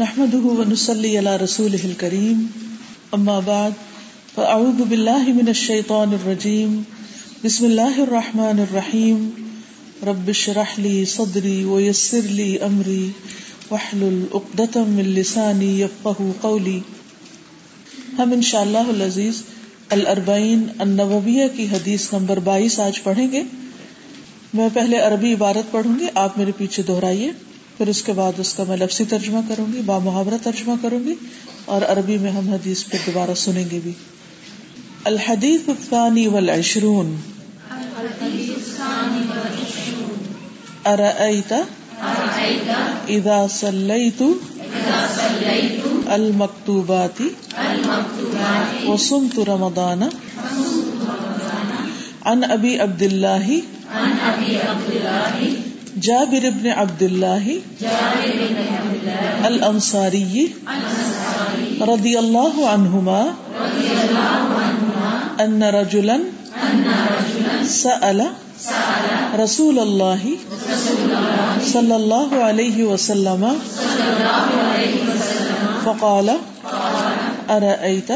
نحمده ونصلي على رسوله الكريم. اما بعد فاعوذ بالله من الشيطان الرجيم. بسم الله الرحمن الرحيم. رب اشرح لي صدري ويسر لي امري واحلل عقدة من لساني يفقهوا قولي. ہم انشاءاللہ العزیز الاربعین النوویہ کی حدیث نمبر بائیس آج پڑھیں گے۔ میں پہلے عربی عبارت پڑھوں گی، آپ میرے پیچھے دہرائیے۔ پھر اس کے بعد اس کا میں لفظی ترجمہ کروں گی، با محاورہ ترجمہ کروں گی، اور عربی میں ہم حدیث پہ دوبارہ سنیں گے بھی۔ الحدیث الثانی والعشرون۔ ارأیت اذا صلیت؟ المکتوبات؟ وصمت رمضان؟ عن ابی عبد اللہ جابر بن عبد اللہ الانصاری رضی اللہ عنہما ان رجلا سأل رسول اللہ صلی اللہ علیہ وسلم فقال ارأيت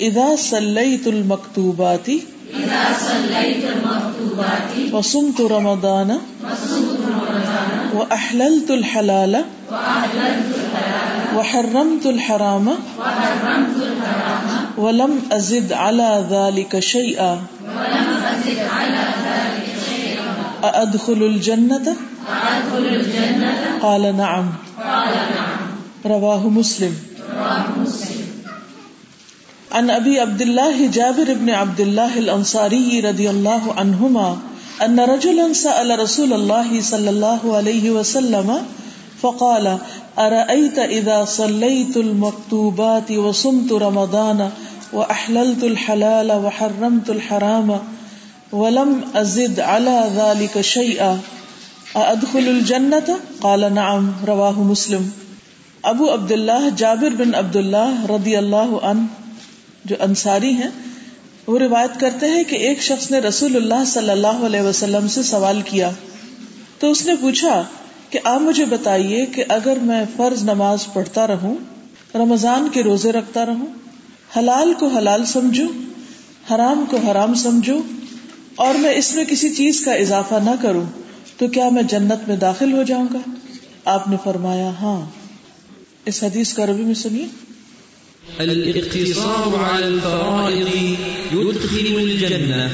اذا صليت المكتوبات وصمت رمضان وأحللت الحلال وحرمت الحرام ولم أزد على ذلك شيئا أأدخل الجنة؟ قال نعم. رواه مسلم. عن ابي عبد الله جابر بن عبد الله الانصاري رضي الله عنهما ان رجلا سال رسول الله صلى الله عليه وسلم فقال ارايت اذا صليت المكتوبات وصمت رمضان واحللت الحلال وحرمت الحرام ولم ازد على ذلك شيئا ادخل الجنه قال، نعم رواه مسلم۔ ابو عبد الله جابر بن عبد الله رضی اللہ عنہ جو انصاری ہیں، وہ روایت کرتے ہیں کہ ایک شخص نے رسول اللہ صلی اللہ علیہ وسلم سے سوال کیا۔ تو اس نے پوچھا کہ آپ مجھے بتائیے کہ اگر میں فرض نماز پڑھتا رہوں، رمضان کے روزے رکھتا رہوں، حلال کو حلال سمجھوں، حرام کو حرام سمجھوں، اور میں اس میں کسی چیز کا اضافہ نہ کروں، تو کیا میں جنت میں داخل ہو جاؤں گا؟ آپ نے فرمایا ہاں۔ اس حدیث کا ربی میں سنیے۔ الاقتصار على الفرائض يدخل الجنة.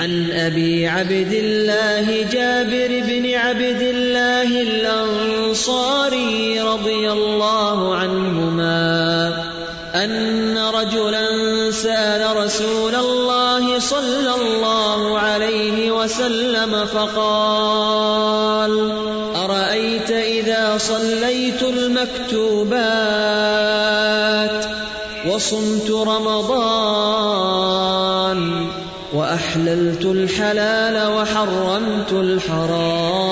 عن أبي عبد الله جابر بن عبد الله الأنصاري رضي الله عنهما أن رجلا سأل رسول الله صلى الله عليه وسلم فقال أرأيت إذا صليت المكتوبات وصمت رمضان وأحللت الحلال وحرمت الحرام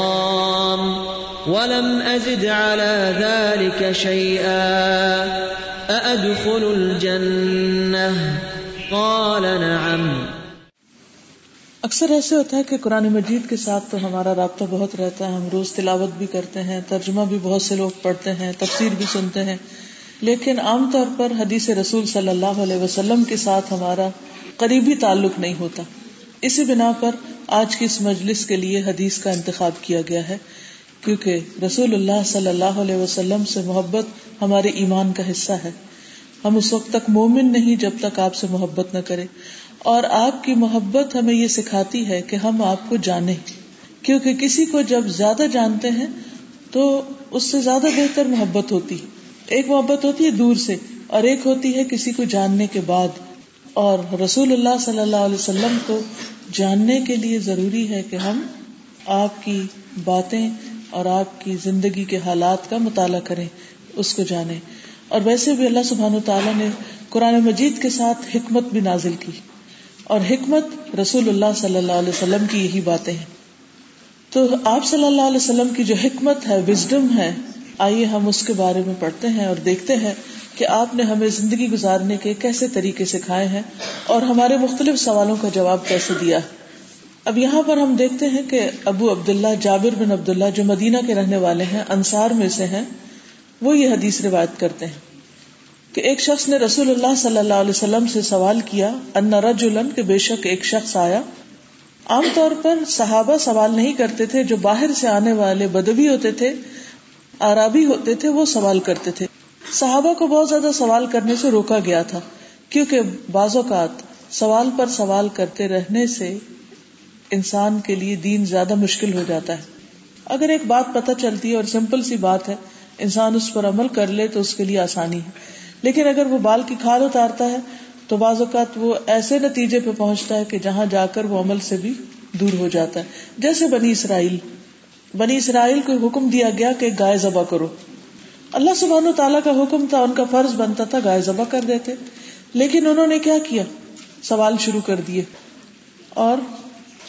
ولم أزد على ذلك شيئا أأدخل الجنة قال نعم اکثر ایسے ہوتا ہے کہ قرآن مجید کے ساتھ تو ہمارا رابطہ بہت رہتا ہے، ہم روز تلاوت بھی کرتے ہیں، ترجمہ بھی بہت سے لوگ پڑھتے ہیں، تفسیر بھی سنتے ہیں۔ لیکن عام طور پر حدیث رسول صلی اللہ علیہ وسلم کے ساتھ ہمارا قریبی تعلق نہیں ہوتا۔ اسی بنا پر آج کی اس مجلس کے لیے حدیث کا انتخاب کیا گیا ہے، کیونکہ رسول اللہ صلی اللہ علیہ وسلم سے محبت ہمارے ایمان کا حصہ ہے۔ ہم اس وقت تک مومن نہیں جب تک آپ سے محبت نہ کرے۔ اور آپ کی محبت ہمیں یہ سکھاتی ہے کہ ہم آپ کو جانیں۔ کیونکہ کسی کو جب زیادہ جانتے ہیں تو اس سے زیادہ بہتر محبت ہوتی ایک محبت ہوتی ہے دور سے اور ایک ہوتی ہے کسی کو جاننے کے بعد۔ اور رسول اللہ صلی اللہ علیہ وسلم کو جاننے کے لیے ضروری ہے کہ ہم آپ کی باتیں اور آپ کی زندگی کے حالات کا مطالعہ کریں، اس کو جانیں۔ اور ویسے بھی اللہ سبحان تعالیٰ نے قرآن مجید کے ساتھ حکمت بھی نازل کی۔ اور حکمت رسول اللہ صلی اللہ علیہ وسلم کی یہی باتیں ہیں۔ تو آپ صلی اللہ علیہ وسلم کی جو حکمت ہے وزڈم ہے، آئیے ہم اس کے بارے میں پڑھتے ہیں اور دیکھتے ہیں کہ آپ نے ہمیں زندگی گزارنے کے کیسے طریقے سکھائے ہیں اور ہمارے مختلف سوالوں کا جواب کیسے دیا۔ اب یہاں پر ہم دیکھتے ہیں کہ ابو عبداللہ جابر بن عبداللہ جو مدینہ کے رہنے والے ہیں، انصار میں سے ہیں، وہ یہ حدیث روایت کرتے ہیں۔ کہ ایک شخص نے رسول اللہ صلی اللہ علیہ وسلم سے سوال کیا، ان رجلا، کہ بے شک ایک شخص آیا۔ عام طور پر صحابہ سوال نہیں کرتے تھے، جو باہر سے آنے والے بدوی ہوتے تھے آرابی ہوتے تھے، وہ سوال کرتے تھے۔ صحابہ کو بہت زیادہ سوال کرنے سے روکا گیا تھا، کیونکہ بعض اوقات سوال پر سوال کرتے رہنے سے انسان کے لیے دین زیادہ مشکل ہو جاتا ہے۔ اگر ایک بات پتہ چلتی ہے اور سمپل سی بات ہے، انسان اس پر عمل کر لے تو اس کے لیے آسانی ہے۔ لیکن اگر وہ بال کی کھال اتارتا ہے، تو بعض اوقات وہ ایسے نتیجے پہ پہنچتا ہے کہ جہاں جا کر وہ عمل سے بھی دور ہو جاتا ہے۔ جیسے بنی اسرائیل بنی اسرائیل کو حکم دیا گیا کہ گائے ذبح کرو۔ اللہ سبحان و تعالیٰ کا حکم تھا، ان کا فرض بنتا تھا، گائے ذبح کر دیتے۔ لیکن انہوں نے کیا کیا؟ سوال شروع کر دیے اور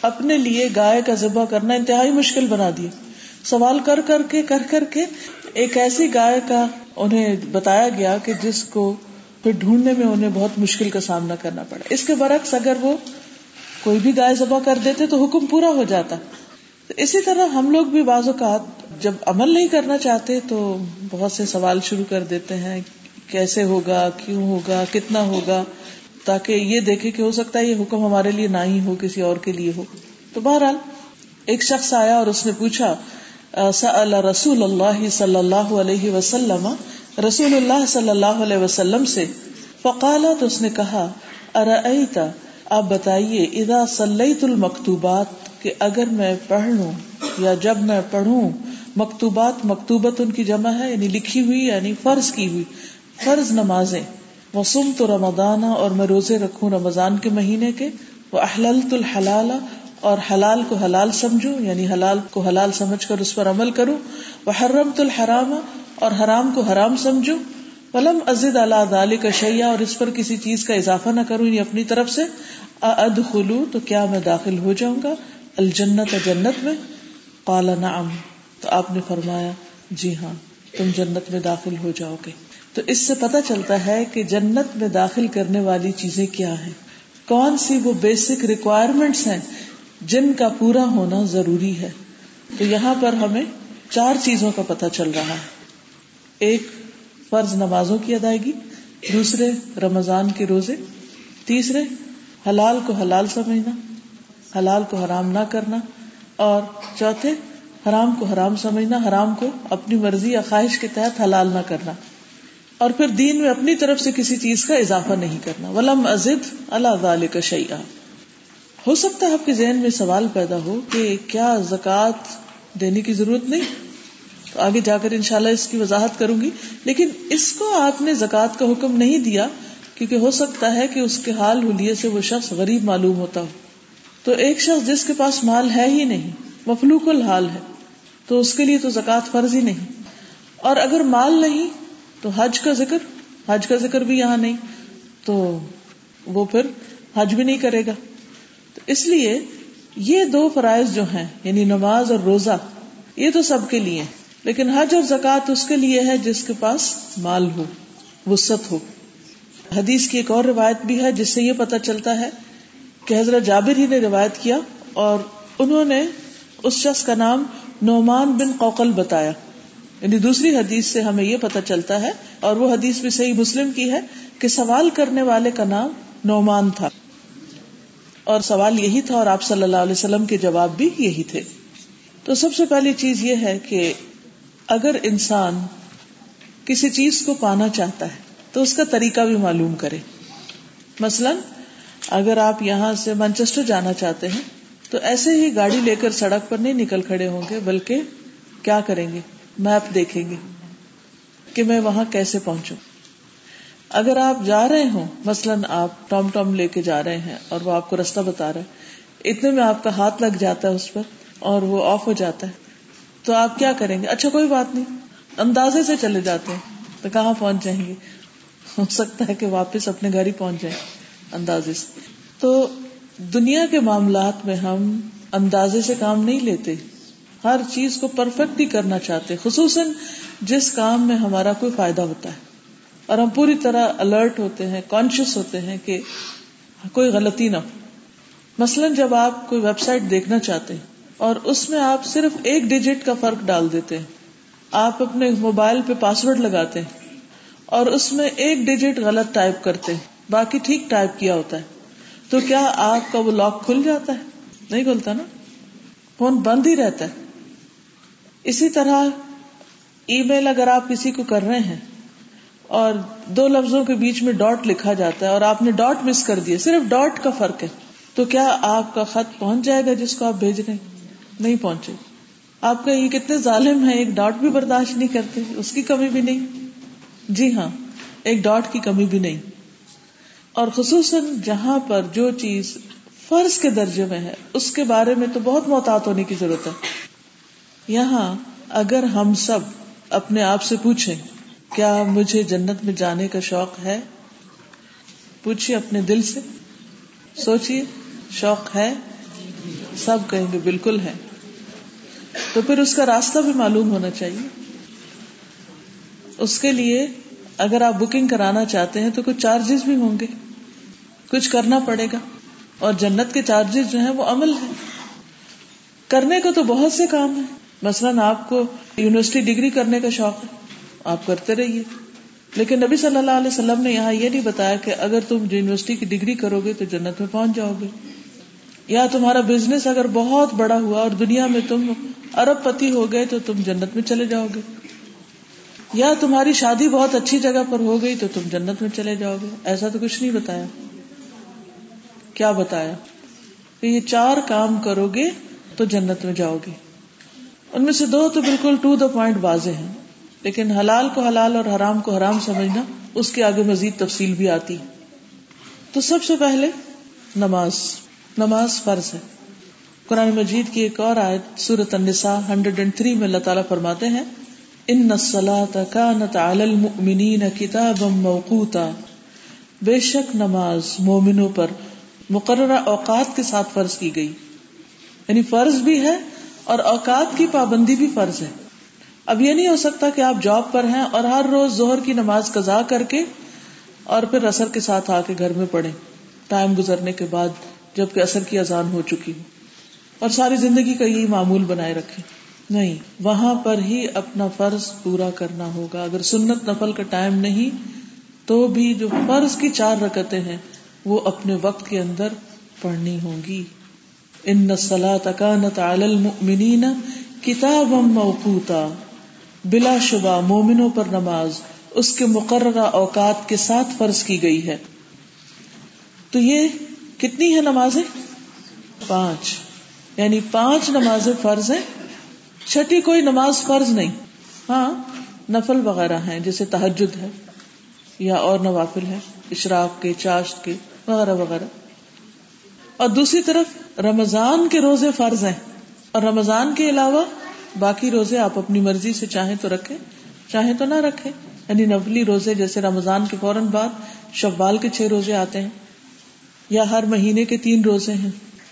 اپنے لیے گائے کا ذبح کرنا انتہائی مشکل بنا دیا سوال کر کر کے، کر کر کے ایک ایسی گائے کا انہیں بتایا گیا کہ جس کو پھر ڈھونڈنے میں انہیں بہت مشکل کا سامنا کرنا پڑا۔ اس کے برعکس اگر وہ کوئی بھی گائے ذبح کر دیتے تو حکم پورا ہو جاتا۔ اسی طرح ہم لوگ بھی بعض اوقات جب عمل نہیں کرنا چاہتے تو بہت سے سوال شروع کر دیتے ہیں، کیسے ہوگا، کیوں ہوگا، کتنا ہوگا؟ تاکہ یہ دیکھے کہ ہو سکتا ہے یہ حکم ہمارے لیے نہ ہی ہو، کسی اور کے لیے ہو۔ تو بہرحال ایک شخص آیا اور اس نے پوچھا رسول اللہ صلی اللہ علیہ وسلم، رسول اللہ صلی اللہ علیہ وسلم سے فقالا تو اس نے کہا ارتا آپ بتائیے ادا صلیت المکتوبات، کہ اگر میں پڑھ لوں، یا جب میں پڑھوں، مکتوبات مکتوبت ان کی جمع ہے یعنی لکھی ہوئی یعنی فرض کی ہوئی، فرض نمازیں وسم تو رمضان، اور میں روزے رکھوں رمضان کے مہینے کے وہ احلل الحلال اور حلال کو حلال سمجھوں یعنی حلال کو حلال سمجھ کر اس پر عمل کروں وہ حرم الحرام اور حرام کو حرام سمجھوں، ولم ازد اللہ دال کا شیا اور اس پر کسی چیز کا اضافہ نہ کروں یعنی اپنی طرف سے اد خلو تو کیا میں داخل ہو جاؤں گا؟ الجنت جنت میں؟ کالا نعم۔ تو آپ نے فرمایا جی ہاں تم جنت میں داخل ہو جاؤ گے۔ تو اس سے پتا چلتا ہے کہ جنت میں داخل کرنے والی چیزیں کیا ہیں؟ کون سی وہ بیسک ریکوائرمنٹس ہیں جن کا پورا ہونا ضروری ہے۔ تو یہاں پر ہمیں چار چیزوں کا پتہ چل رہا ہے۔ ایک، فرض نمازوں کی ادائیگی۔ دوسرے، رمضان کے روزے۔ تیسرے، حلال کو حلال سمجھنا۔ حلال کو حرام نہ کرنا۔ اور چوتھے، حرام کو حرام سمجھنا۔ حرام کو اپنی مرضی یا خواہش کے تحت حلال نہ کرنا۔ اور پھر دین میں اپنی طرف سے کسی چیز کا اضافہ نہیں کرنا۔ ولم ازد اللہ کا شیا ہو سکتا ہے آپ کے ذہن میں سوال پیدا ہو کہ کیا زکوٰۃ دینے کی ضرورت نہیں؟ تو آگے جا کر انشاءاللہ اس کی وضاحت کروں گی۔ لیکن اس کو آپ نے زکوٰۃ کا حکم نہیں دیا، کیونکہ ہو سکتا ہے کہ اس کے حال حلیے سے وہ شخص غریب معلوم ہوتا ہو۔ تو ایک شخص جس کے پاس مال ہے ہی نہیں مفلوق الحال ہے، تو اس کے لیے تو زکوٰۃ فرض ہی نہیں۔ اور اگر مال نہیں، تو حج کا ذکر، حج کا ذکر بھی یہاں نہیں، تو وہ پھر حج بھی نہیں کرے گا۔ اس لیے یہ دو فرائض جو ہیں یعنی نماز اور روزہ، یہ تو سب کے لیے لیکن حج اور زکوٰۃ اس کے لیے ہے جس کے پاس مال ہو وسط ہو۔ حدیث کی ایک اور روایت بھی ہے جس سے یہ پتا چلتا ہے کہ حضرت جابر ہی نے روایت کیا اور انہوں نے اس شخص کا نام نعمان بن قوقل بتایا۔ یعنی دوسری حدیث سے ہمیں یہ پتا چلتا ہے اور وہ حدیث بھی صحیح مسلم کی ہے کہ سوال کرنے والے کا نام نعمان تھا۔ اور سوال یہی تھا اور آپ صلی اللہ علیہ وسلم کے جواب بھی یہی تھے۔ تو سب سے پہلی چیز یہ ہے کہ اگر انسان کسی چیز کو پانا چاہتا ہے تو اس کا طریقہ بھی معلوم کرے۔ مثلاً اگر آپ یہاں سے مانچسٹر جانا چاہتے ہیں تو ایسے ہی گاڑی لے کر سڑک پر نہیں نکل کھڑے ہوں گے، بلکہ کیا کریں گے؟ میپ دیکھیں گے کہ میں وہاں کیسے پہنچوں۔ اگر آپ جا رہے ہوں، مثلاً آپ ٹام ٹام لے کے جا رہے ہیں اور وہ آپ کو رستہ بتا رہے اتنے میں آپ کا ہاتھ لگ جاتا ہے اس پر اور وہ آف ہو جاتا ہے، تو آپ کیا کریں گے؟ اچھا کوئی بات نہیں، اندازے سے چلے جاتے ہیں، تو کہاں پہنچ جائیں گے؟ ہو سکتا ہے کہ واپس اپنے گھر ہی پہنچ جائیں، اندازے سے۔ تو دنیا کے معاملات میں ہم اندازے سے کام نہیں لیتے، ہر چیز کو پرفیکٹ ہی کرنا چاہتے، خصوصاً جس کام میں ہمارا کوئی فائدہ ہوتا ہے۔ اور ہم پوری طرح الرٹ ہوتے ہیں کانشیس ہوتے ہیں کہ کوئی غلطی نہ ہو۔ مثلاً جب آپ کوئی ویب سائٹ دیکھنا چاہتے ہیں اور اس میں آپ صرف ایک ڈیجٹ کا فرق ڈال دیتے ہیں۔ آپ اپنے موبائل پہ پاسورڈ لگاتے ہیں اور اس میں ایک ڈیجٹ غلط ٹائپ کرتے ہیں، باقی ٹھیک ٹائپ کیا ہوتا ہے۔ تو کیا آپ کا وہ لاک کھل جاتا ہے؟ نہیں کھلتا نا۔ فون بند ہی رہتا ہے۔ اسی طرح ای میل اگر آپ کسی کو کر رہے ہیں اور دو لفظوں کے بیچ میں ڈاٹ لکھا جاتا ہے اور آپ نے ڈاٹ مس کر دیا صرف ڈاٹ کا فرق ہے۔ تو کیا آپ کا خط پہنچ جائے گا جس کو آپ بھیج رہے ہیں؟ نہیں پہنچے۔ آپ کا یہ کتنے ظالم ہے ایک ڈاٹ بھی برداشت نہیں کرتے، اس کی کمی بھی نہیں۔ جی ہاں ایک ڈاٹ کی کمی بھی نہیں۔ اور خصوصاً جہاں پر جو چیز فرض کے درجے میں ہے، اس کے بارے میں تو بہت محتاط ہونے کی ضرورت ہے۔ یہاں اگر ہم سب اپنے آپ سے پوچھیں کیا مجھے جنت میں جانے کا شوق ہے؟ پوچھیے اپنے دل سے۔ سوچیے شوق ہے؟ سب کہیں گے بالکل ہے۔ تو پھر اس کا راستہ بھی معلوم ہونا چاہیے۔ اس کے لیے اگر آپ بکنگ کرانا چاہتے ہیں تو کچھ چارجز بھی ہوں گے۔ کچھ کرنا پڑے گا۔ اور جنت کے چارجز جو ہیں وہ عمل ہے کرنے کو تو بہت سے کام ہیں۔ مثلاً آپ کو یونیورسٹی ڈگری کرنے کا شوق ہے۔ آپ کرتے رہیے۔ لیکن نبی صلی اللہ علیہ وسلم نے یہاں یہ نہیں بتایا کہ اگر تم یونیورسٹی کی ڈگری کرو گے تو جنت میں پہنچ جاؤ گے۔ یا تمہارا بزنس اگر بہت بڑا ہوا اور دنیا میں تم ارب پتی ہو گئے تو تم جنت میں چلے جاؤ گے۔ یا تمہاری شادی بہت اچھی جگہ پر ہو گئی تو تم جنت میں چلے جاؤ گے۔ ایسا تو کچھ نہیں بتایا۔ کیا بتایا؟ کہ یہ چار کام کرو گے تو جنت میں جاؤ گے۔ ان میں سے دو تو بالکل ٹو دا پوائنٹ واضح ہیں۔ لیکن حلال کو حلال اور حرام کو حرام سمجھنا اس کے آگے مزید تفصیل بھی آتی تو سب سے پہلے نماز نماز فرض ہے۔ قرآن مجید کی ایک اور آیت سورت النساء ہنڈریڈ اینڈ تھری میں اللہ تعالیٰ فرماتے ہیں، ان كانت على المؤمنين كتابا موقوتا۔ بے شک نماز مومنوں پر مقررہ اوقات کے ساتھ فرض کی گئی۔ یعنی فرض بھی ہے اور اوقات کی پابندی بھی فرض ہے۔ اب یہ نہیں ہو سکتا کہ آپ جاب پر ہیں اور ہر روز زہر کی نماز قزا کر کے اور پھر اثر کے ساتھ آ کے گھر میں پڑھیں۔ ٹائم گزرنے کے بعد جبکہ اثر کی اذان ہو چکی۔ ہو اور ساری زندگی کا یہی معمول بنائے رکھے نہیں، وہاں پر ہی اپنا فرض پورا کرنا ہوگا۔ اگر سنت نفل کا ٹائم نہیں، تو بھی جو فرض کی چار رکتے ہیں، وہ اپنے وقت کے اندر پڑھنی ہوں گی۔ ان نسلا تکانت المؤمنین کتاب موقوتا۔ بلا شبہ مومنوں پر نماز اس کے مقررہ اوقات کے ساتھ فرض کی گئی ہے۔ تو یہ کتنی ہے نمازیں؟ پانچ۔ یعنی پانچ نمازیں فرض ہیں۔ چھٹی کوئی نماز فرض نہیں۔ ہاں نفل وغیرہ ہیں، جیسے تحجد ہے یا اور نوافل ہے اشراق کے، چاشت کے، وغیرہ وغیرہ۔ اور دوسری طرف رمضان کے روزے فرض ہیں۔ اور رمضان کے علاوہ باقی روزے آپ اپنی مرضی سے چاہیں تو رکھیں، چاہیں تو نہ رکھیں۔ یعنی نفلی روزے جیسے رمضان کے فوراً بعد شوال کے چھ روزے آتے ہیں، یا ہر مہینے کے تین روزے ہیں،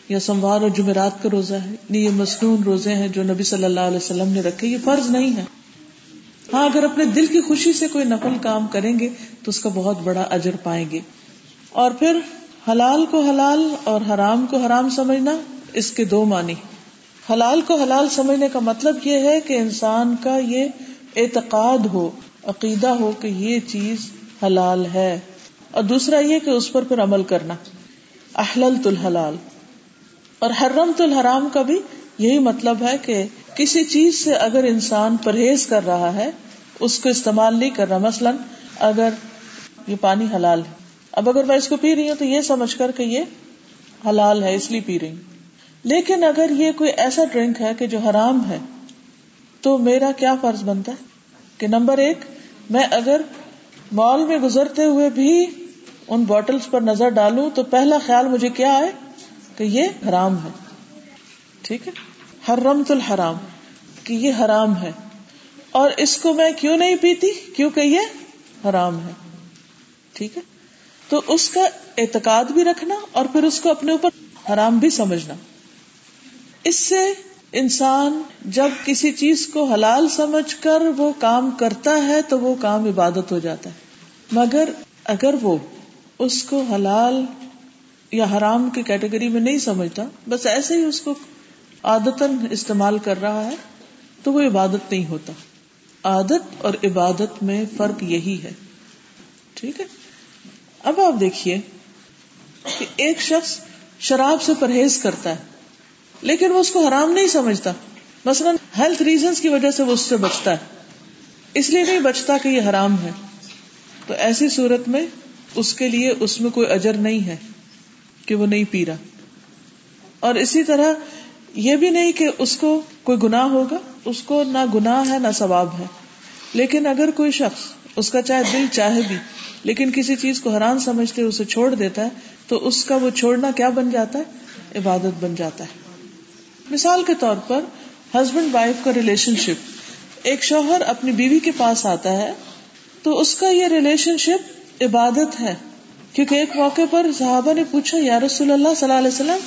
یا سموار اور جمعرات کا روزہ ہے۔ یعنی یہ مصنون روزے ہیں جو نبی صلی اللہ علیہ وسلم نے رکھے، یہ فرض نہیں ہے۔ ہاں اگر اپنے دل کی خوشی سے کوئی نفل کام کریں گے تو اس کا بہت بڑا اجر پائیں گے۔ اور پھر حلال کو حلال اور حرام کو حرام سمجھنا اس کے دو معنی حلال کو حلال سمجھنے کا مطلب یہ ہے کہ انسان کا یہ اعتقاد ہو، عقیدہ ہو کہ یہ چیز حلال ہے۔ اور دوسرا یہ کہ اس پر پھر عمل کرنا۔ احلل الحلال۔ اور حرمت الحرام کا بھی یہی مطلب ہے کہ کسی چیز سے اگر انسان پرہیز کر رہا ہے، اس کو استعمال نہیں کر رہا۔ مثلاً اگر یہ پانی حلال ہے۔ اب اگر میں اس کو پی رہی ہوں تو یہ سمجھ کر کہ یہ حلال ہے، اس لیے پی رہی ہوں لیکن اگر یہ کوئی ایسا ڈرنک ہے کہ جو حرام ہے، تو میرا کیا فرض بنتا ہے؟ کہ نمبر ایک، میں اگر مال میں گزرتے ہوئے بھی ان بوٹلز پر نظر ڈالوں، تو پہلا خیال مجھے کیا آئے؟ کہ یہ حرام ہے۔ ٹھیک ہے؟ حرمت الحرام، کہ یہ حرام ہے۔ اور اس کو میں کیوں نہیں پیتی؟ کیونکہ یہ حرام ہے۔ ٹھیک ہے؟ تو اس کا اعتقاد بھی رکھنا اور پھر اس کو اپنے اوپر حرام بھی سمجھنا۔ اس سے انسان جب کسی چیز کو حلال سمجھ کر وہ کام کرتا ہے تو وہ کام عبادت ہو جاتا ہے۔ مگر اگر وہ اس کو حلال یا حرام کی کیٹیگری میں نہیں سمجھتا، بس ایسے ہی اس کو عادت استعمال کر رہا ہے، تو وہ عبادت نہیں ہوتا۔ عادت اور عبادت میں فرق یہی ہے۔ ٹھیک ہے؟ اب آپ دیکھیے کہ ایک شخص شراب سے پرہیز کرتا ہے۔ لیکن وہ اس کو حرام نہیں سمجھتا۔ مثلاً ہیلتھ ریزنس کی وجہ سے وہ اس سے بچتا ہے۔ اس لیے نہیں بچتا کہ یہ حرام ہے۔ تو ایسی صورت میں اس کے لیے اس میں کوئی اجر نہیں ہے کہ وہ نہیں پی رہا۔ اور اسی طرح یہ بھی نہیں کہ اس کو کوئی گنا ہوگا، اس کو نہ گنا ہے، نہ ثواب ہے۔ لیکن اگر کوئی شخص اس کا چاہے دل چاہے بھی، لیکن کسی چیز کو حرام سمجھتے اسے چھوڑ دیتا ہے، تو اس کا وہ چھوڑنا کیا بن جاتا ہے؟ عبادت بن جاتا ہے۔ مثال کے طور پر ہسبینڈ وائف کا ریلیشن شپ، ایک شوہر اپنی بیوی کے پاس آتا ہے، تو اس کا یہ ریلیشن شپ عبادت ہے، کیونکہ ایک موقع پر صحابہ نے پوچھا، یا رسول اللہ صلی اللہ علیہ وسلم،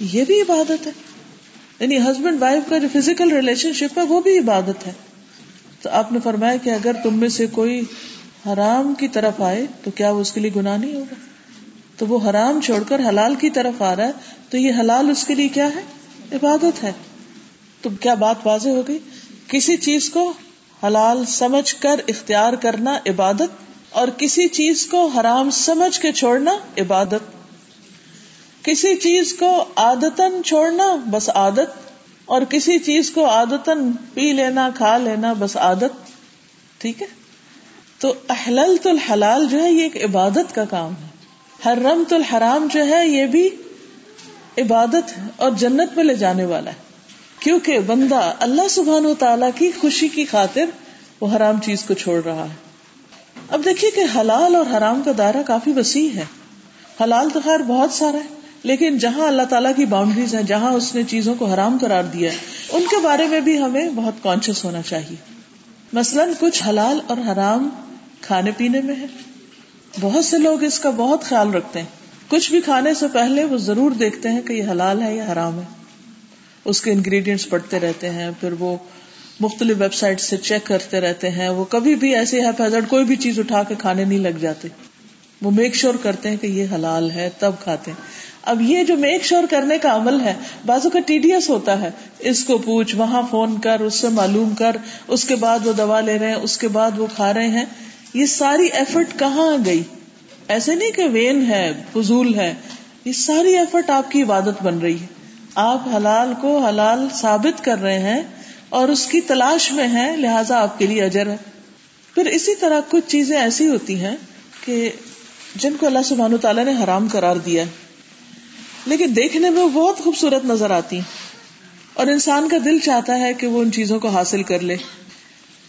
یہ بھی عبادت ہے؟ یعنی ہسبینڈ وائف کا جو فزیکل ریلیشن شپ ہے، وہ بھی عبادت ہے۔ تو آپ نے فرمایا کہ اگر تم میں سے کوئی حرام کی طرف آئے، تو کیا وہ اس کے لیے گناہ نہیں ہوگا؟ تو وہ حرام چھوڑ کر حلال کی طرف آ رہا ہے، تو یہ حلال اس کے لیے کیا ہے؟ عبادت ہے۔ تو کیا بات واضح ہو گئی؟ کسی چیز کو حلال سمجھ کر اختیار کرنا عبادت اور کسی چیز کو حرام سمجھ کے چھوڑنا عبادت۔ کسی چیز کو آدتن چھوڑنا بس عادت اور کسی چیز کو آدتن پی لینا، کھا لینا بس عادت۔ ٹھیک ہے؟ تو احللت الحلال جو ہے یہ ایک عبادت کا کام ہے۔ حرمت الحرام جو ہے یہ بھی عبادت ہے اور جنت میں لے جانے والا ہے۔ کیونکہ بندہ اللہ سبحان و تعالی کی خوشی کی خاطر وہ حرام چیز کو چھوڑ رہا ہے۔ اب دیکھیے کہ حلال اور حرام کا دائرہ کافی وسیع ہے۔ حلال تو خیر بہت سارا ہے، لیکن جہاں اللہ تعالیٰ کی باؤنڈریز ہیں، جہاں اس نے چیزوں کو حرام قرار دیا ہے، ان کے بارے میں بھی ہمیں بہت کانشیس ہونا چاہیے۔ مثلاً کچھ حلال اور حرام کھانے پینے میں ہے۔ بہت سے لوگ اس کا بہت خیال رکھتے ہیں۔ کچھ بھی کھانے سے پہلے وہ ضرور دیکھتے ہیں کہ یہ حلال ہے یا حرام ہے۔ اس کے انگریڈینٹس پڑھتے رہتے ہیں، پھر وہ مختلف ویب سائٹ سے چیک کرتے رہتے ہیں۔ وہ کبھی بھی ایسے کوئی بھی چیز اٹھا کے کھانے نہیں لگ جاتے۔ وہ میک شور کرتے ہیں کہ یہ حلال ہے، تب کھاتے ہیں۔ اب یہ جو میک شور کرنے کا عمل ہے، بازو کا ٹی ڈی ایس ہوتا ہے۔ اس کو پوچھ، وہاں فون کر، اس سے معلوم کر۔ اس کے بعد وہ دوا لے رہے ہیں، اس کے بعد وہ کھا رہے ہیں۔ یہ ساری ایفرٹ کہاں گئی؟ ایسے نہیں کہ وین ہے، فضول ہے، یہ ساری ایفرٹ آپ کی عبادت بن رہی ہے۔ آپ حلال کو حلال ثابت کر رہے ہیں اور اس کی تلاش میں ہے لہذا آپ کے لیے اجر ہے۔ پھر اسی طرح کچھ چیزیں ایسی ہوتی ہیں کہ جن کو اللہ سبحان تعالیٰ نے حرام قرار دیا ہے۔ لیکن دیکھنے میں وہ بہت خوبصورت نظر آتی۔ ہیں اور انسان کا دل چاہتا ہے کہ وہ ان چیزوں کو حاصل کر لے۔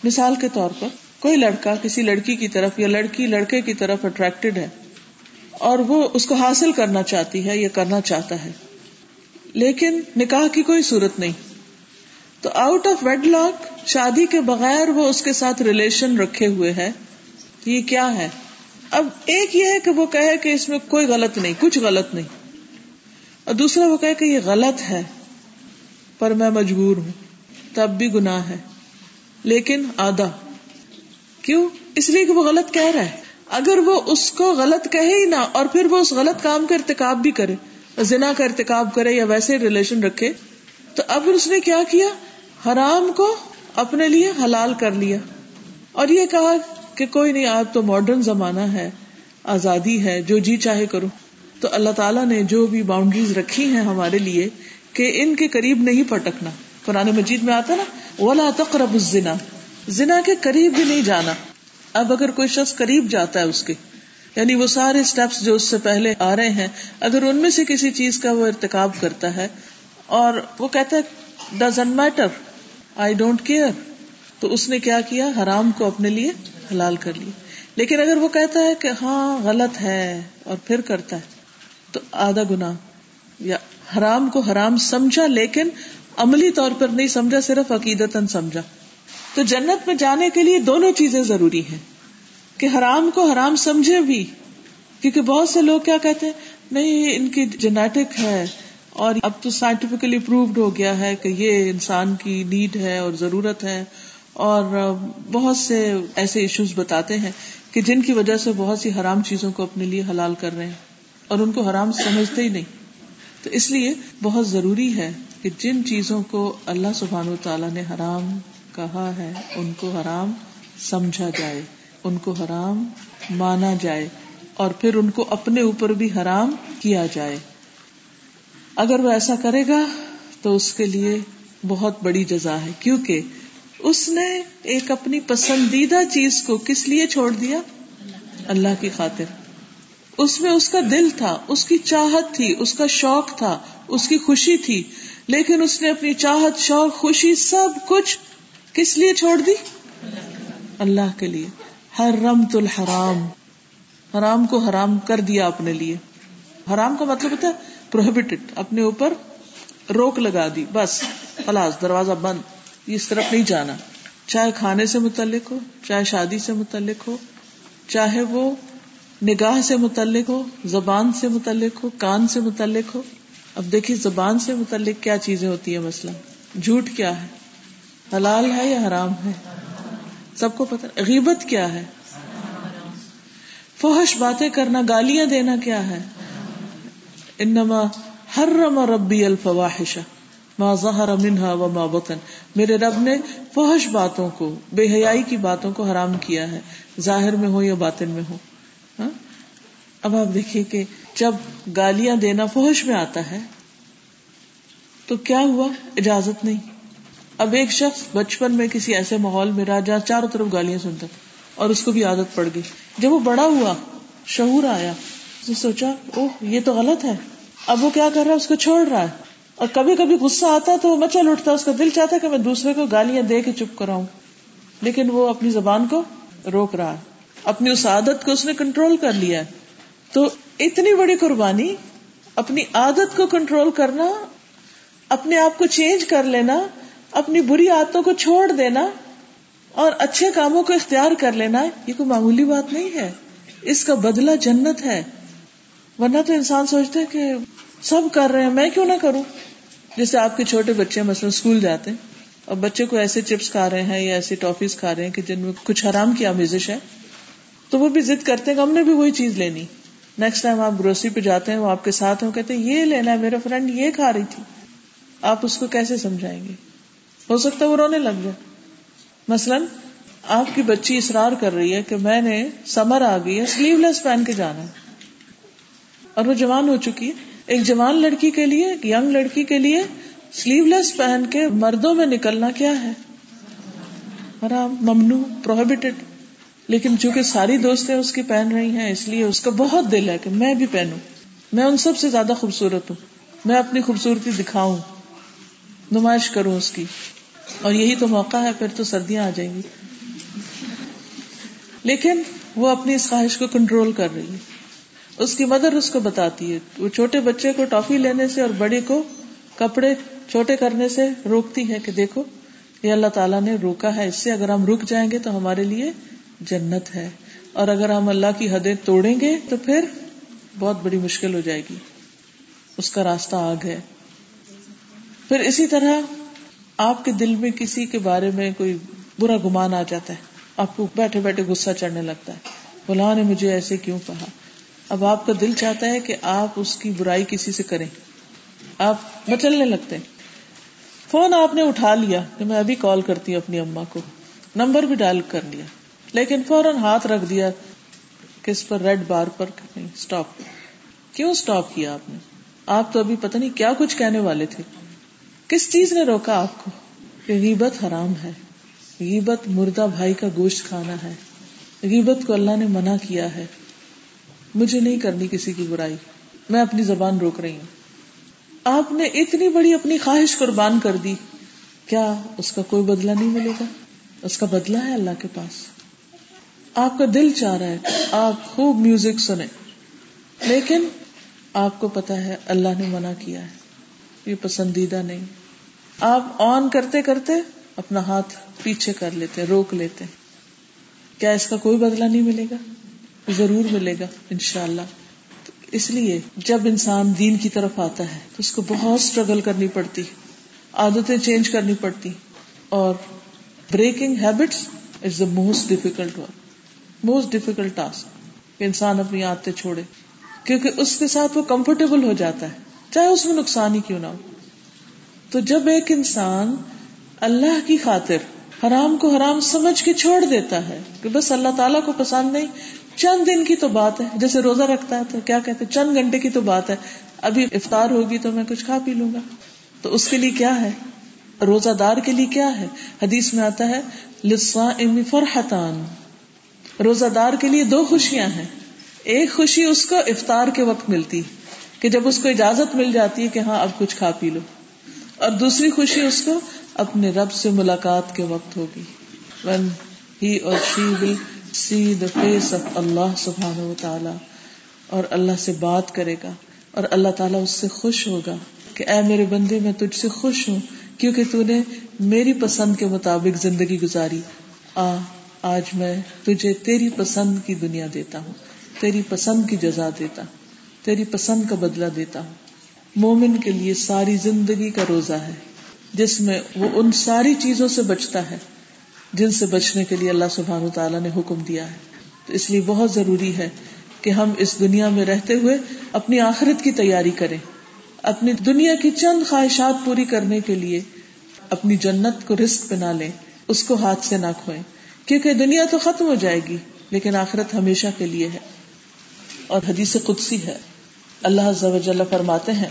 مثال کے طور پر کوئی لڑکا کسی لڑکی کی طرف یا لڑکی لڑکے کی طرف اٹریکٹڈ ہے اور وہ اس کو حاصل کرنا چاہتی ہے یا کرنا چاہتا ہے، لیکن نکاح کی کوئی صورت نہیں۔ تو آؤٹ آف ویڈ لاک شادی کے بغیر وہ اس کے ساتھ ریلیشن رکھے ہوئے ہے۔ یہ کیا ہے؟ اب ایک یہ ہے کہ وہ کہے کہ اس میں کوئی غلط نہیں، کچھ غلط نہیں۔ اور دوسرا وہ کہے کہ یہ غلط ہے، پر میں مجبور ہوں۔ تب بھی گناہ ہے، لیکن آدھا۔ کیوں؟ اس لیے کہ وہ غلط کہہ رہا ہے۔ اگر وہ اس کو غلط کہے ہی نہ، اور پھر وہ اس غلط کام کا ارتکاب بھی کرے، زنا کا ارتکاب کرے یا ویسے ریلیشن رکھے، تو اب اس نے کیا کیا؟ حرام کو اپنے لیے حلال کر لیا۔ اور یہ کہا کہ کوئی نہیں آپ تو ماڈرن زمانہ ہے، آزادی ہے، جو جی چاہے کرو۔ تو اللہ تعالیٰ نے جو بھی باؤنڈریز رکھی ہیں ہمارے لیے، کہ ان کے قریب نہیں پٹکنا قرآن مجید میں آتا نا، ولا تقرب الزنا۔ زنا کے قریب بھی نہیں جانا۔ اب اگر کوئی شخص قریب جاتا ہے اس کے یعنی وہ سارے اسٹیپس جو اس سے پہلے آ رہے ہیں، اگر ان میں سے کسی چیز کا وہ ارتکاب کرتا ہے اور وہ کہتا ہے doesn't matter I don't care تو اس نے کیا کیا؟ حرام کو اپنے لیے حلال کر لیا۔ لیکن اگر وہ کہتا ہے کہ ہاں غلط ہے اور پھر کرتا ہے، تو آدھا گنا یا حرام کو حرام سمجھا، لیکن عملی طور پر نہیں سمجھا، صرف عقیدت سمجھا۔ تو جنت میں جانے کے لیے دونوں چیزیں ضروری ہیں کہ حرام کو حرام سمجھے بھی، کیونکہ بہت سے لوگ کیا کہتے ہیں، نہیں، ان کی جینیٹک ہے اور اب تو سائنٹیفکلی پرووڈ ہو گیا ہے کہ یہ انسان کی نیڈ ہے اور ضرورت ہے اور بہت سے ایسے ایشوز بتاتے ہیں کہ جن کی وجہ سے بہت سی حرام چیزوں کو اپنے لیے حلال کر رہے ہیں اور ان کو حرام سمجھتے ہی نہیں۔ تو اس لیے بہت ضروری ہے کہ جن چیزوں کو اللہ سبحان و تعالیٰ نے حرام کہا ہے، ان کو حرام سمجھا جائے، ان کو حرام مانا جائے اور پھر ان کو اپنے اوپر بھی حرام کیا جائے۔ اگر وہ ایسا کرے گا تو اس کے لیے بہت بڑی جزا ہے، کیونکہ اس نے ایک اپنی پسندیدہ چیز کو کس لیے چھوڑ دیا؟ اللہ کی خاطر۔ اس میں اس کا دل تھا، اس کی چاہت تھی، اس کا شوق تھا، اس کی خوشی تھی، لیکن اس نے اپنی چاہت، شوق، خوشی سب کچھ کس لیے چھوڑ دی؟ اللہ کے لیے۔ ہر رمت الحرام۔ حرام کو حرام کر دیا اپنے لیے۔ حرام کا مطلب ہوتا ہے پروہیبٹڈ اپنے اوپر روک لگا دی۔ بس فلاس دروازہ بند۔ اس طرف نہیں جانا۔ چاہے کھانے سے متعلق ہو، چاہے شادی سے متعلق ہو، چاہے وہ نگاہ سے متعلق ہو، زبان سے متعلق ہو، کان سے متعلق ہو۔ اب دیکھیے زبان سے متعلق کیا چیزیں ہوتی ہیں مثلا۔ جھوٹ کیا ہے؟ حلال ہے یا حرام ہے؟ سب کو پتا غیبت کیا ہے؟ فوہش باتیں کرنا، گالیاں دینا کیا ہے؟ انما حرم ربی الفواحش، ما ظہر منها وما بطن۔ میرے رب نے فوہش باتوں کو، بے حیائی کی باتوں کو حرام کیا ہے۔ ظاہر میں ہو یا باطن میں ہو ہاں؟ اب آپ دیکھیے کہ جب گالیاں دینا فوہش میں آتا ہے، تو کیا ہوا؟ اجازت نہیں۔ اب ایک شخص بچپن میں کسی ایسے ماحول میں رہا جہاں چاروں طرف گالیاں سنتا اور اس کو بھی عادت پڑ گئی۔ جب وہ بڑا ہوا، شعور آیا تو سوچا، اوہ، یہ تو غلط ہے۔ اب وہ کیا کر رہا ہے؟ اس کو چھوڑ رہا ہے۔ اور کبھی کبھی غصہ آتا تو وہ مچل اٹھتا، اس کا دل چاہتا کہ میں دوسرے کو گالیاں دے کے چپ کراؤں۔ لیکن وہ اپنی زبان کو روک رہا ہے۔ اپنی اس عادت کو اس نے کنٹرول کر لیا تو اتنی بڑی قربانی، اپنی عادت کو کنٹرول کرنا، اپنے آپ کو چینج کر لینا اپنی بری عادتوں کو چھوڑ دینا اور اچھے کاموں کو اختیار کر لینا، یہ کوئی معمولی بات نہیں ہے۔ اس کا بدلہ جنت ہے۔ ورنہ تو انسان سوچتے کہ سب کر رہے ہیں، میں کیوں نہ کروں؟ جیسے آپ کے چھوٹے بچے مثلا اسکول جاتے ہیں اور بچے کو ایسے چپس کھا رہے ہیں یا ایسی ٹافیز کھا رہے ہیں کہ جن میں کچھ حرام کی آمیزش ہے، تو وہ بھی ضد کرتے ہیں کہ ہم نے بھی وہی چیز لینی۔ نیکسٹ ٹائم آپ گروسری پہ جاتے ہیں، وہ آپ کے ساتھ ہوں کہتے ہیں، یہ لینا ہے، میرا فرینڈ یہ کھا رہی تھی۔ آپ اس کو کیسے سمجھائیں گے؟ ہو سکتا ہے وہ رونے لگ جائے۔ مثلاً آپ کی بچی اصرار کر رہی ہے کہ میں نے سمر آ گئی ہے سلیو لیس پہن کے جانا ہے۔ اور وہ جوان ہو چکی ہے۔ ایک جوان لڑکی کے لیے، ایک یگ لڑکی کے لیے سلیو لیس پہن کے مردوں میں نکلنا کیا ہے؟ حرام، ممنوع پروہیبٹیڈ لیکن چونکہ ساری دوستیں اس کی پہن رہی ہیں، اس لیے اس کا بہت دل ہے کہ میں بھی پہنوں۔ میں ان سب سے زیادہ خوبصورت ہوں۔ میں اپنی خوبصورتی دکھاؤں۔ نمائش کروں اس کی۔ اور یہی تو موقع ہے، پھر تو سردیاں آ جائیں گی۔ لیکن وہ اپنی اس خواہش کو کنٹرول کر رہی ہے اس کی مدر اس کو بتاتی ہے، وہ چھوٹے بچے کو ٹافی لینے سے اور بڑے کو کپڑے چھوٹے کرنے سے روکتی ہے کہ دیکھو، یہ اللہ تعالیٰ نے روکا ہے۔ اس سے اگر ہم رک جائیں گے تو ہمارے لیے جنت ہے۔ اور اگر ہم اللہ کی حدیں توڑیں گے تو پھر بہت بڑی مشکل ہو جائے گی۔ اس کا راستہ آگ ہے۔ پھر اسی طرح آپ کے دل میں کسی کے بارے میں کوئی برا گمان آ جاتا ہے؟ آپ کو بیٹھے بیٹھے غصہ چڑھنے لگتا ہے۔ بلا نے مجھے ایسے کیوں کہا؟ اب آپ کا دل چاہتا ہے کہ آپ اس کی برائی کسی سے کریں۔ آپ مچلنے لگتے ہیں۔ فون آپ نے اٹھا لیا کہ میں ابھی کال کرتی ہوں اپنی اما کو۔ نمبر بھی ڈال کر لیا۔ لیکن فوراً ہاتھ رکھ دیا کس پر ریڈ بار پر نہیں اسٹاپ کیوں اسٹاپ کیا آپ نے؟ آپ تو ابھی پتہ نہیں کیا کچھ کہنے والے تھے۔ کس چیز نے روکا آپ کو؟ کہ غیبت حرام ہے۔ غیبت مردہ بھائی کا گوشت کھانا ہے۔ غیبت کو اللہ نے منع کیا ہے۔ مجھے نہیں کرنی کسی کی برائی۔ میں اپنی زبان روک رہی ہوں۔ آپ نے اتنی بڑی اپنی خواہش قربان کر دی۔ کیا اس کا کوئی بدلہ نہیں ملے گا؟ اس کا بدلہ ہے اللہ کے پاس۔ آپ کا دل چاہ رہا ہے آپ خوب میوزک سنیں۔ لیکن آپ کو پتا ہے اللہ نے منع کیا ہے۔ یہ پسندیدہ نہیں۔ آپ آن کرتے کرتے اپنا ہاتھ پیچھے کر لیتے، روک لیتے۔ کیا اس کا کوئی بدلہ نہیں ملے گا؟ ضرور ملے گا ان شاء اللہ اس لیے جب انسان دین کی طرف آتا ہے، تو اس کو بہت اسٹرگل کرنی پڑتی، عادتیں چینج کرنی پڑتی۔ اور breaking habits is the most difficult work most difficult task کہ انسان اپنی عادتیں چھوڑے، کیونکہ اس کے ساتھ وہ کمفرٹیبل ہو جاتا ہے، چاہے اس میں نقصان ہی کیوں نہ ہو۔ تو جب ایک انسان اللہ کی خاطر حرام کو حرام سمجھ کے چھوڑ دیتا ہے کہ بس اللہ تعالیٰ کو پسند نہیں، چند دن کی تو بات ہے، جیسے روزہ رکھتا ہے تو کیا کہتے چند گھنٹے کی تو بات ہے، ابھی افطار ہوگی تو میں کچھ کھا پی لوں گا۔ تو اس کے لیے کیا ہے؟ روزہ دار کے لیے کیا ہے؟ حدیث میں آتا ہے لسا فرحتان۔ روزہ دار کے لیے دو خوشیاں ہیں۔ ایک خوشی اس کو افطار کے وقت ملتی، کہ جب اس کو اجازت مل جاتی ہے کہ ہاں اب کچھ کھا پی لو۔ اور دوسری خوشی اس کو اپنے رب سے ملاقات کے وقت ہوگی۔ ون ہی اور شی ول سی دا فیس آف اللہ سبحان و تعالی اور اللہ سے بات کرے گا اور اللہ تعالیٰ اس سے خوش ہوگا کہ اے میرے بندے، میں تجھ سے خوش ہوں کیونکہ تو نے میری پسند کے مطابق زندگی گزاری۔ آ، آج میں تجھے تیری پسند کی دنیا دیتا ہوں، تیری پسند کی جزا دیتا ہوں، تیری پسند کا بدلہ دیتا ہوں۔ مومن کے لیے ساری زندگی کا روزہ ہے، جس میں وہ ان ساری چیزوں سے بچتا ہے، جن سے بچنے کے لیے اللہ سبحان تعالیٰ نے حکم دیا ہے۔ تو اس لیے بہت ضروری ہے کہ ہم اس دنیا میں رہتے ہوئے اپنی آخرت کی تیاری کریں۔ اپنی دنیا کی چند خواہشات پوری کرنے کے لیے اپنی جنت کو رسک پہ نہ لیں، اس کو ہاتھ سے نہ کھوئیں۔ کیونکہ دنیا تو ختم ہو جائے گی، لیکن آخرت ہمیشہ کے لیے ہے۔ اور حدیث قدسی ہے۔ اللہ فرماتے ہیں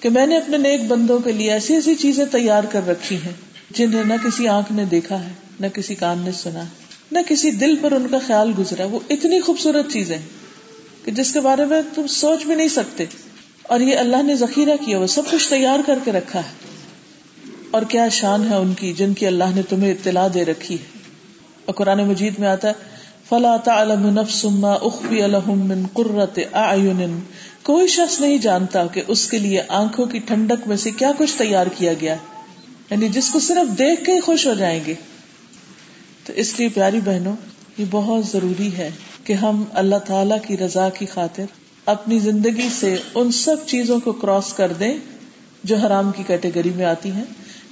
کہ میں نے اپنے نیک بندوں کے لیے ایسی ایسی چیزیں تیار کر رکھی ہیں جنہیں نہ کسی آنکھ نے دیکھا ہے، نہ کسی کان نے سنا نہ کسی دل پر ان کا خیال گزرا وہ اتنی خوبصورت چیزیں کہ جس کے بارے میں تم سوچ بھی نہیں سکتے۔ اور یہ اللہ نے ذخیرہ کیا، وہ سب کچھ تیار کر کے رکھا ہے۔ اور کیا شان ہے ان کی جن کی اللہ نے تمہیں اطلاع دے رکھی ہے۔ اور قرآن مجید میں آتا ہے، فلا تعلم نفس ما اخفي لهم من قرة اعين کوئی شخص نہیں جانتا کہ اس کے لیے آنکھوں کی ٹھنڈک میں سے کیا کچھ تیار کیا گیا۔ یعنی جس کو صرف دیکھ کے ہی خوش ہو جائیں گے۔ تو اس لیے پیاری بہنوں، یہ بہت ضروری ہے کہ ہم اللہ تعالی کی رضا کی خاطر اپنی زندگی سے ان سب چیزوں کو کراس کر دیں جو حرام کی کیٹیگری میں آتی ہیں،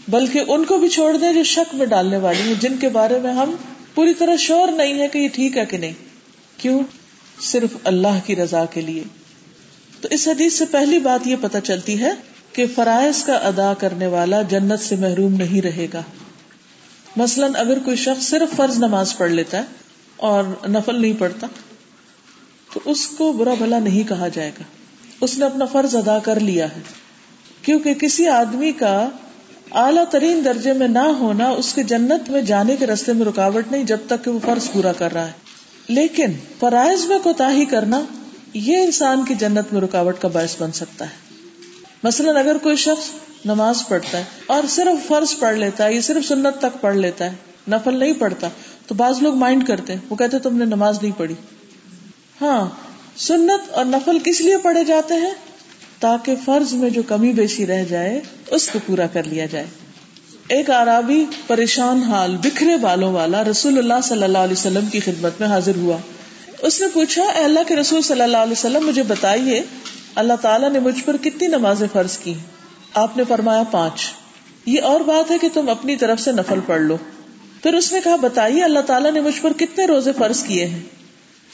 بلکہ ان کو بھی چھوڑ دیں جو شک میں ڈالنے والی ہیں، جن کے بارے میں ہم پوری طرح شور نہیں ہے کہ یہ ٹھیک ہے کہ نہیں۔ کیوں؟ صرف اللہ کی رضا کے لیے۔ تو اس حدیث سے پہلی بات یہ پتا چلتی ہے کہ فرائض کا ادا کرنے والا جنت سے محروم نہیں رہے گا۔ مثلاً اگر کوئی شخص صرف فرض نماز پڑھ لیتا ہے اور نفل نہیں پڑھتا، تو اس کو برا بھلا نہیں کہا جائے گا۔ اس نے اپنا فرض ادا کر لیا ہے۔ کیونکہ کسی آدمی کا اعلیٰ ترین درجے میں نہ ہونا اس کے جنت میں جانے کے رستے میں رکاوٹ نہیں جب تک کہ وہ فرض پورا کر رہا ہے۔ لیکن فرائض میں کوتا ہی کرنا یہ انسان کی جنت میں رکاوٹ کا باعث بن سکتا ہے۔ مثلاً اگر کوئی شخص نماز پڑھتا ہے اور صرف فرض پڑھ لیتا ہے یا صرف سنت تک پڑھ لیتا ہے، نفل نہیں پڑھتا، تو بعض لوگ مائنڈ کرتے ہیں، وہ کہتے تم نے نماز نہیں پڑھی۔ ہاں سنت اور نفل کس لیے پڑھے جاتے ہیں؟ تاکہ فرض میں جو کمی بیشی رہ جائے، اس کو پورا کر لیا جائے۔ ایک آرابی پریشان حال، بکھرے بالوں والا رسول اللہ صلی اللہ علیہ وسلم کی خدمت میں حاضر ہوا۔ اس نے پوچھا، اے اللہ کے رسول صلی اللہ علیہ وسلم، مجھے بتائیے، اللہ تعالیٰ نے مجھ پر کتنی نمازیں فرض کی؟ آپ نے فرمایا، پانچ۔ یہ اور بات ہے کہ تم اپنی طرف سے نفل پڑھ لو۔ پھر اس نے کہا، بتائیے، اللہ تعالیٰ نے مجھ پر کتنے روزے فرض کیے ہیں؟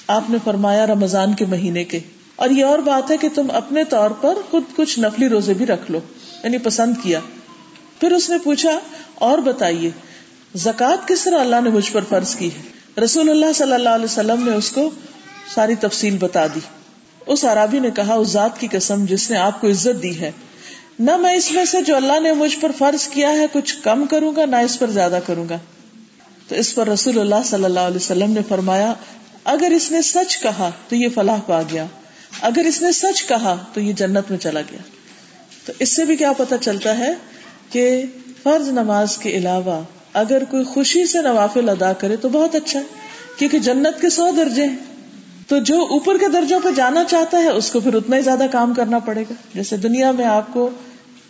آپ نے فرمایا، رمضان کے مہینے کے۔ اور یہ اور بات ہے کہ تم اپنے طور پر خود کچھ نفلی روزے بھی رکھ لو یعنی پسند کیا۔ پھر اس نے پوچھا، اور بتائیے زکات کس طرح اللہ نے مجھ پر فرض کی ہے؟ رسول اللہ صلی اللہ علیہ وسلم نے اس کو ساری تفصیل بتا دی۔ اس عرابی نے کہا، اس ذات کی قسم جس نے آپ کو عزت دی ہے۔ نہ میں اس میں سے جو اللہ نے مجھ پر فرض کیا ہے کچھ کم کروں گا، نہ اس پر زیادہ کروں گا۔ تو اس پر رسول اللہ صلی اللہ علیہ وسلم نے فرمایا، اگر اس نے سچ کہا تو یہ فلاح پا گیا۔ اگر اس نے سچ کہا تو یہ جنت میں چلا گیا۔ تو اس سے بھی کیا پتا چلتا ہے کہ فرض نماز کے علاوہ اگر کوئی خوشی سے نوافل ادا کرے تو بہت اچھا ہے، کیونکہ جنت کے سو درجے ہیں۔ تو جو اوپر کے درجوں پہ جانا چاہتا ہے، اس کو پھر اتنا ہی زیادہ کام کرنا پڑے گا۔ جیسے دنیا میں آپ کو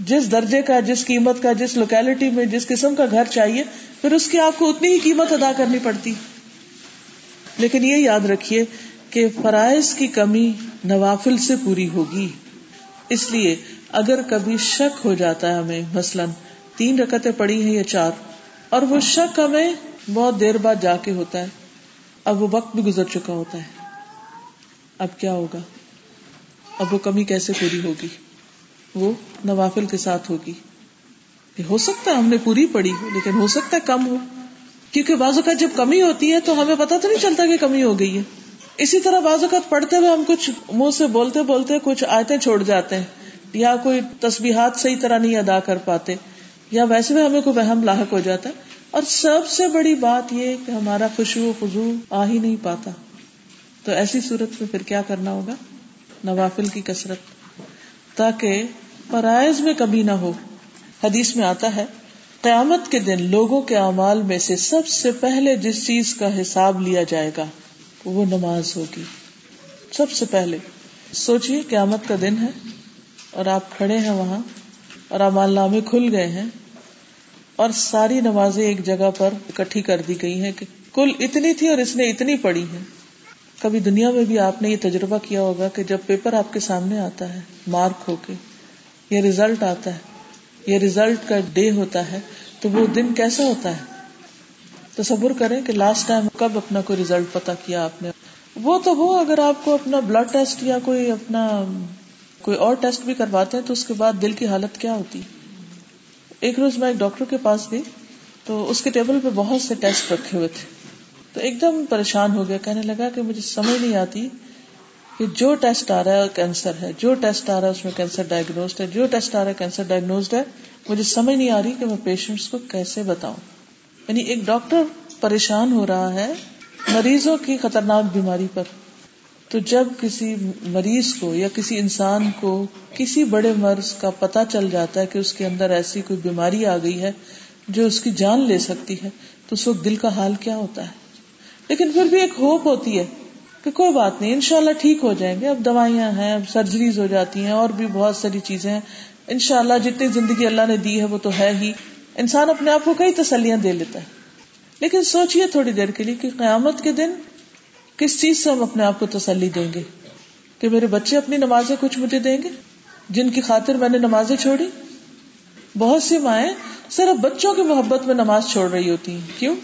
جس درجے کا، جس قیمت کا، جس لوکیلٹی میں، جس قسم کا گھر چاہیے، پھر اس کی آپ کو اتنی ہی قیمت ادا کرنی پڑتی۔ لیکن یہ یاد رکھیے کہ فرائض کی کمی نوافل سے پوری ہوگی۔ اس لیے اگر کبھی شک ہو جاتا ہے ہمیں، مثلاً تین رکتیں پڑی ہیں یا چار اور وہ شک ہمیں بہت دیر بعد جا کے ہوتا ہے۔ اب وہ وقت بھی گزر چکا ہوتا ہے۔ اب کیا ہوگا؟ اب وہ کمی کیسے پوری ہوگی؟ وہ نوافل کے ساتھ ہوگی۔ ہو سکتا ہے ہم نے پوری پڑی ہو، لیکن ہو سکتا ہے کم ہو۔ کیونکہ بعض اوقات جب کمی ہوتی ہے تو ہمیں پتا تو نہیں چلتا کہ کمی ہو گئی ہے۔ اسی طرح بعض اوقات پڑھتے ہوئے ہم کچھ منہ سے بولتے بولتے کچھ آیتیں چھوڑ جاتے ہیں، یا کوئی تصبیحات صحیح طرح نہیں ادا کر پاتے۔ یا ویسے بھی ہمیں کوئی وہم لاحق ہو جاتا ہے۔ اور سب سے بڑی بات یہ کہ ہمارا خوشبو خزو آ ہی نہیں پاتا۔ تو ایسی صورت میں پھر کیا کرنا ہوگا؟ نوافل کی کثرت۔ تاکہ فرائض میں کمی نہ ہو۔ حدیث میں آتا ہے، قیامت کے دن لوگوں کے اعمال میں سے سب سے پہلے جس چیز کا حساب لیا جائے گا، وہ نماز ہوگی۔ سب سے پہلے۔ سوچیے قیامت کا دن ہے اور آپ کھڑے ہیں وہاں۔ اور امال نامے کھل گئے ہیں اور ساری نمازیں ایک جگہ پر اکٹھی کر دی گئی ہیں کہ کل اتنی تھی اور اس نے اتنی پڑھی ہے کبھی دنیا میں بھی آپ نے یہ تجربہ کیا ہوگا کہ جب پیپر آپ کے سامنے آتا ہے، مارک ہو کے، یہ ریزلٹ آتا ہے، یہ ریزلٹ کا ڈے ہوتا ہے، تو وہ دن کیسا ہوتا ہے؟ تصور کریں کہ لاسٹ ٹائم کب اپنا کوئی ریزلٹ پتا کیا آپ نے؟ وہ تو وہ اگر آپ کو اپنا بلڈ ٹیسٹ یا کوئی اپنا کوئی اور ٹیسٹ بھی کرواتے ہیں تو اس کے بعد دل کی حالت کیا ہوتی؟ ایک روز میں ایک ڈاکٹر کے پاس گئی تو اس کے ٹیبل پہ بہت سے ٹیسٹ رکھے ہوئے تھے۔ تو ایک دم پریشان ہو گیا، کہنے لگا کہ مجھے سمجھ نہیں آتی کہ جو ٹیسٹ آ رہا ہے کینسر ہے، جو ٹیسٹ آ رہا ہے اس میں کینسر ڈائگنوزڈ ہے، جو ٹیسٹ آ رہا ہے کینسر ڈائگنوزڈ ہے۔ مجھے سمجھ نہیں آ رہی کہ میں پیشنٹس کو کیسے بتاؤں۔ یعنی ایک ڈاکٹر پریشان ہو رہا ہے مریضوں کی خطرناک بیماری پر۔ تو جب کسی مریض کو یا کسی انسان کو کسی بڑے مرض کا پتا چل جاتا ہے کہ اس کے اندر ایسی کوئی بیماری آ گئی ہے جو اس کی جان لے سکتی ہے، تو اس وقت دل کا حال کیا ہوتا ہے؟ لیکن پھر بھی ایک ہوپ ہوتی ہے کہ کوئی بات نہیں، انشاءاللہ ٹھیک ہو جائیں گے۔ اب دوائیاں ہیں، اب سرجریز ہو جاتی ہیں، اور بھی بہت ساری چیزیں ہیں۔ ان شاء اللہ جتنی زندگی اللہ نے دی ہے، وہ تو ہے ہی۔ انسان اپنے آپ کو کئی تسلیاں دے لیتا ہے۔ لیکن سوچیے تھوڑی دیر کے لیے کہ قیامت کے دن کس چیز سے ہم اپنے آپ کو تسلی دیں گے؟ کہ میرے بچے اپنی نمازیں کچھ مجھے دیں گے؟ جن کی خاطر میں نے نمازیں چھوڑی؟ بہت سی مائیں صرف بچوں کی محبت میں نماز چھوڑ رہی ہوتی ہیں۔ کیوں؟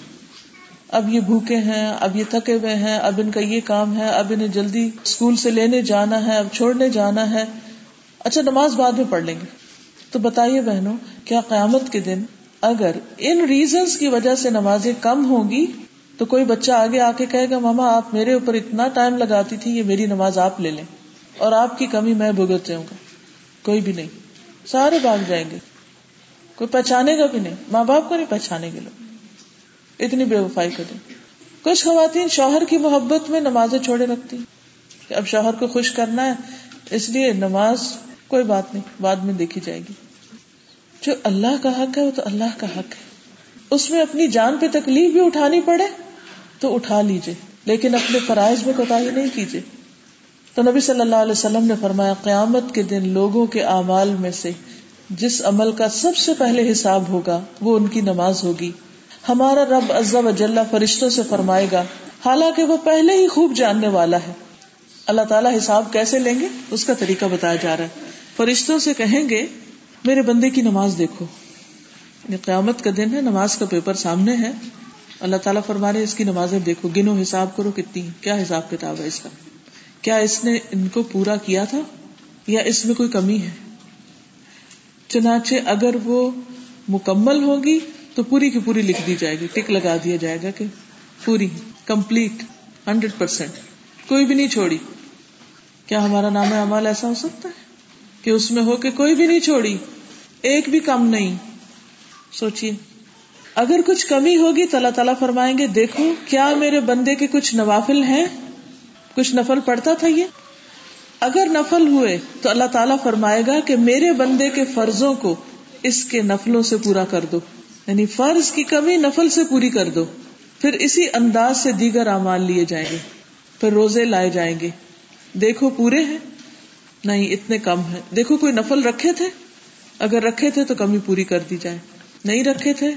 اب یہ بھوکے ہیں، اب یہ تھکے ہوئے ہیں، اب ان کا یہ کام ہے، اب انہیں جلدی اسکول سے لینے جانا ہے، اب چھوڑنے جانا ہے۔ اچھا نماز بعد میں پڑھ لیں گے۔ تو بتائیے بہنوں، کیا قیامت کے دن اگر ان ریزنس کی وجہ سے نمازیں کم ہوں گی تو کوئی بچہ آگے آ کے کہے گا، ماما، آپ میرے اوپر اتنا ٹائم لگاتی تھی، یہ میری نماز آپ لے لیں اور آپ کی کمی میں بھگت جاؤں گا. کوئی بھی نہیں. سارے بھاگ جائیں گے. کوئی پہچانے گا بھی نہیں. ماں باپ کو نہیں پہچانے گے لوگ. اتنی بے وفائی کریں کچھ خواتین شوہر کی محبت میں نمازیں چھوڑے رکھتی اب شوہر کو خوش کرنا ہے، اس لیے نماز کوئی بات نہیں، بعد میں دیکھی جائے گی. جو اللہ کا حق ہے، وہ تو اللہ کا حق ہے. اس میں اپنی جان پہ تکلیف بھی اٹھانی پڑے تو اٹھا لیجیے لیکن اپنے فرائض میں کوتا ہی نہیں کیجیے تو نبی صلی اللہ علیہ وسلم نے فرمایا، قیامت کے دن لوگوں کے اعمال میں سے جس عمل کا سب سے پہلے حساب ہوگا، وہ ان کی نماز ہوگی۔ ہمارا رب عزا و فرشتوں سے فرمائے گا، حالانکہ وہ پہلے ہی خوب جاننے والا ہے۔ اللہ تعالیٰ حساب کیسے لیں گے؟ اس کا طریقہ بتایا جا رہا ہے۔ فرشتوں سے کہیں گے، میرے بندے کی نماز دیکھو۔ یعنی قیامت کا دن ہے، نماز کا پیپر سامنے ہے۔ اللہ تعالیٰ فرما رہے اس کی نمازیں دیکھو، گنو حساب کرو کتنی، کیا حساب کتاب ہے اس کا؟ کیا اس نے ان کو پورا کیا تھا؟ یا اس میں کوئی کمی ہے؟ چنانچہ اگر وہ مکمل ہوگی تو پوری کی پوری لکھ دی جائے گی، ٹک لگا دیا جائے گا کہ پوری، کمپلیٹ، ہنڈریڈ پرسینٹ کوئی بھی نہیں چھوڑی۔ کیا ہمارا نام امال ایسا ہو سکتا ہے؟ کہ اس میں ہو کے کوئی بھی نہیں چھوڑی، ایک بھی کم نہیں۔ سوچیے اگر کچھ کمی ہوگی تو اللہ تعالیٰ فرمائیں گے، دیکھو کیا میرے بندے کے کچھ نوافل ہیں؟ کچھ نفل پڑتا تھا یہ؟ اگر نفل ہوئے تو اللہ تعالیٰ فرمائے گا کہ میرے بندے کے فرضوں کو اس کے نفلوں سے پورا کر دو۔ یعنی فرض کی کمی نفل سے پوری کر دو۔ پھر اسی انداز سے دیگر اعمال لیے جائیں گے۔ پھر روزے لائے جائیں گے۔ دیکھو پورے ہیں؟ نہیں، اتنے کم ہے دیکھو کوئی نفل رکھے تھے؟ اگر رکھے تھے تو کمی پوری کر دی جائے نہیں رکھے تھے؟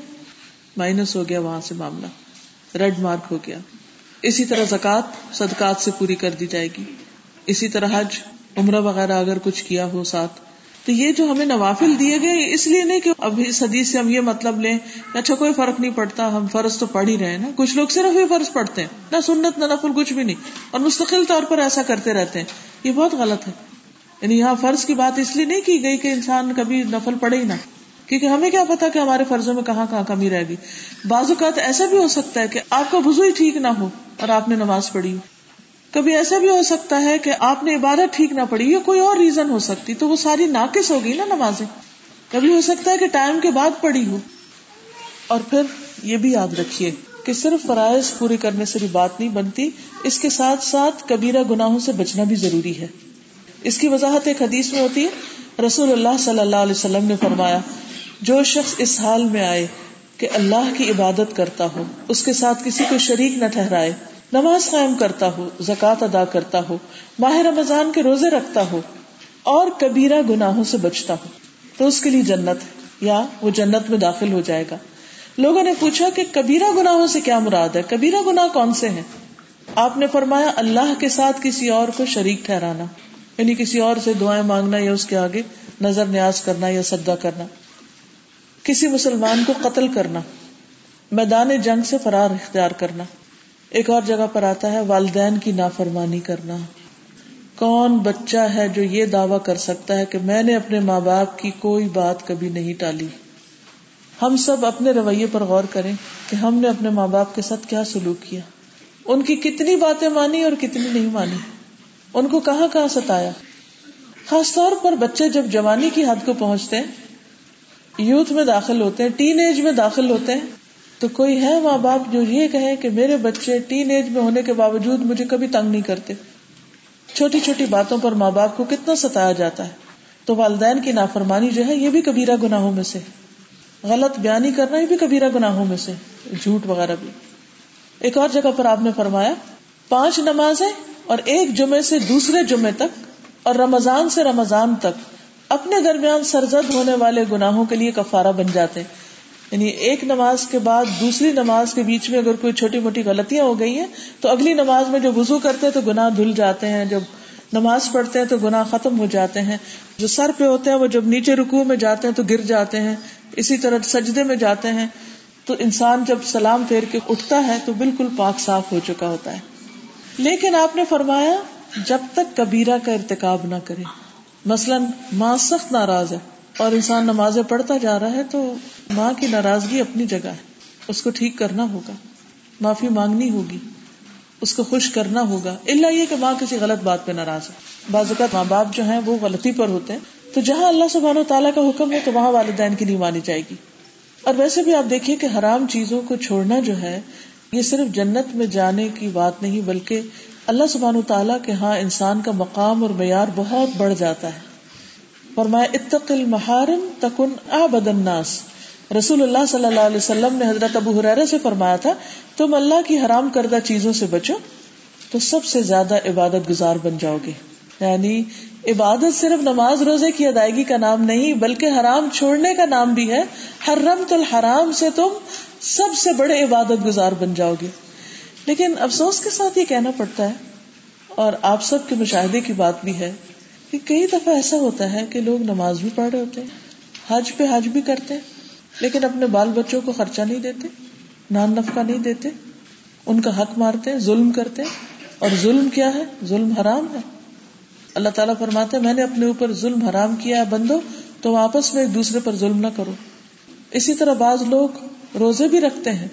مائنس ہو گیا وہاں سے معاملہ، ریڈ مارک ہو گیا۔ اسی طرح زکات صدقات سے پوری کر دی جائے گی۔ اسی طرح حج، عمرہ وغیرہ اگر کچھ کیا ہو ساتھ۔ تو یہ جو ہمیں نوافل دیے گئے اس لیے نہیں کہ اب اس حدیث سے ہم یہ مطلب لیں اچھا کوئی فرق نہیں پڑتا، ہم فرض تو پڑھ ہی رہے نا۔ کچھ لوگ صرف یہ فرض پڑھتے ہیں، نہ سنت، نہ نفل، کچھ بھی نہیں۔ اور مستقل طور پر ایسا کرتے رہتے ہیں۔ یہ بہت غلط ہے۔ یعنی یہاں فرض کی بات اس لیے نہیں کی گئی کہ انسان کبھی نفل پڑے ہی نہ۔ کیونکہ ہمیں کیا پتا کہ ہمارے فرضوں میں کہاں کہاں کمی رہ گئی بعض اوقات ایسا بھی ہو سکتا ہے کہ آپ کا وضو ہی ٹھیک نہ ہو اور آپ نے نماز پڑھی۔ ہو کبھی ایسا بھی ہو سکتا ہے کہ آپ نے عبادت ٹھیک نہ پڑی یا کوئی اور ریزن ہو سکتی تو وہ ساری ناقص ہوگی نا نمازیں۔ کبھی ہو سکتا ہے کہ ٹائم کے بعد پڑی ہو۔ اور پھر یہ بھی یاد رکھیے کہ صرف فرائض پوری کرنے سے بھی بات نہیں بنتی، اس کے ساتھ ساتھ کبیرہ گناہوں سے بچنا بھی ضروری ہے۔ اس کی وضاحت ایک حدیث میں ہوتی ہے۔ رسول اللہ صلی اللہ علیہ وسلم نے فرمایا جو شخص اس حال میں آئے کہ اللہ کی عبادت کرتا ہو، اس کے ساتھ کسی کو شریک نہ ٹھہرائے، نماز قائم کرتا ہو، زکوٰۃ ادا کرتا ہو، ماہ رمضان کے روزے رکھتا ہو، اور کبیرہ گناہوں سے بچتا ہو، تو اس کے لیے جنت ہے، یا وہ جنت میں داخل ہو جائے گا۔ لوگوں نے پوچھا کہ کبیرہ گناہوں سے کیا مراد ہے؟ کبیرہ گناہ کون سے ہیں؟ آپ نے فرمایا، اللہ کے ساتھ کسی اور کو شریک ٹھہرانا یعنی کسی اور سے دعائیں مانگنا یا اس کے آگے نظر نیاز کرنا یا سدا کرنا۔ کسی مسلمان کو قتل کرنا، میدان جنگ سے فرار اختیار کرنا، ایک اور جگہ پر آتا ہے والدین کی نافرمانی کرنا۔ کون بچہ ہے جو یہ دعوی کر سکتا ہے کہ میں نے اپنے ماں باپ کی کوئی بات کبھی نہیں ٹالی۔ ہم سب اپنے رویے پر غور کریں کہ ہم نے اپنے ماں باپ کے ساتھ کیا سلوک کیا۔ ان کی کتنی باتیں مانی اور کتنی نہیں مانی۔ ان کو کہاں کہاں ستایا؟ خاص طور پر بچے جب جوانی کی حد کو پہنچتے ہیں یوتھ میں داخل ہوتے ہیں، ٹین ایج میں داخل ہوتے ہیں۔ تو کوئی ہے ماں باپ جو یہ کہے کہ میرے بچے ٹین ایج میں ہونے کے باوجود مجھے کبھی تنگ نہیں کرتے؟ چھوٹی چھوٹی باتوں پر ماں باپ کو کتنا ستایا جاتا ہے؟ تو والدین کی نافرمانی جو ہے، یہ بھی کبیرہ گناہوں میں سے۔ غلط بیانی کرنا، یہ بھی کبیرہ گناہوں میں سے۔ جھوٹ وغیرہ بھی۔ ایک اور جگہ پر آپ نے فرمایا، پانچ نمازیں اور ایک جمعے سے دوسرے جمعے تک اور رمضان سے رمضان تک۔ اپنے درمیان سرزد ہونے والے گناہوں کے لیے کفارہ بن جاتے ہیں۔ یعنی ایک نماز کے بعد دوسری نماز کے بیچ میں اگر کوئی چھوٹی موٹی غلطیاں ہو گئی ہیں تو اگلی نماز میں جو وزو کرتے ہیں تو گناہ دھل جاتے ہیں، جب نماز پڑھتے ہیں تو گناہ ختم ہو جاتے ہیں۔ جو سر پہ ہوتے ہیں وہ جب نیچے رکو میں جاتے ہیں تو گر جاتے ہیں۔ اسی طرح سجدے میں جاتے ہیں۔ تو انسان جب سلام پھیر کے اٹھتا ہے تو بالکل پاک صاف ہو چکا ہوتا ہے۔ لیکن آپ نے فرمایا، جب تک کبیرہ کا ارتکاب نہ کرے۔ مثلاً ماں سخت ناراض ہے اور انسان نمازیں پڑھتا جا رہا ہے تو ماں کی ناراضگی اپنی جگہ ہے۔ اس کو ٹھیک کرنا ہوگا، معافی مانگنی ہوگی، اس کو خوش کرنا ہوگا۔ اللہ یہ کہ ماں کسی غلط بات پہ ناراض ہے۔ بعض اوقات ماں باپ جو ہیں وہ غلطی پر ہوتے ہیں۔ تو جہاں اللہ سبحانہ و تعالیٰ کا حکم ہے تو وہاں والدین کی نہیں مانی جائے گی۔ اور ویسے بھی آپ دیکھیے کہ حرام چیزوں کو چھوڑنا جو ہے، یہ صرف جنت میں جانے کی بات نہیں، بلکہ اللہ سبحان تعالیٰ کے ہاں انسان کا مقام اور معیار بہت بڑھ جاتا ہے۔ فرمایا، اتق المحارم تکن آبد الناس۔ رسول اللہ صلی اللہ علیہ وسلم نے حضرت ابو حرارہ سے فرمایا تھا، تم اللہ کی حرام کردہ چیزوں سے بچو تو سب سے زیادہ عبادت گزار بن جاؤ گے۔ یعنی عبادت صرف نماز روزے کی ادائیگی کا نام نہیں، بلکہ حرام چھوڑنے کا نام بھی ہے۔ حرمت الحرام سے تم سب سے بڑے عبادت گزار بن جاؤ گے۔ لیکن افسوس کے ساتھ یہ کہنا پڑتا ہے، اور آپ سب کے مشاہدے کی بات بھی ہے، کہ کئی دفعہ ایسا ہوتا ہے کہ لوگ نماز بھی پڑھ رہے ہوتے ہیں، حج پہ حج بھی کرتے ہیں، لیکن اپنے بال بچوں کو خرچہ نہیں دیتے، نان نفقہ نہیں دیتے، ان کا حق مارتے ہیں، ظلم کرتے ہیں، اور ظلم کیا ہے؟ ظلم حرام ہے۔ اللہ تعالیٰ فرماتے میں نے اپنے اوپر ظلم حرام کیا ہے بندو تو آپس میں ایک دوسرے پر ظلم نہ کرو۔ اسی طرح بعض لوگ روزے بھی رکھتے ہیں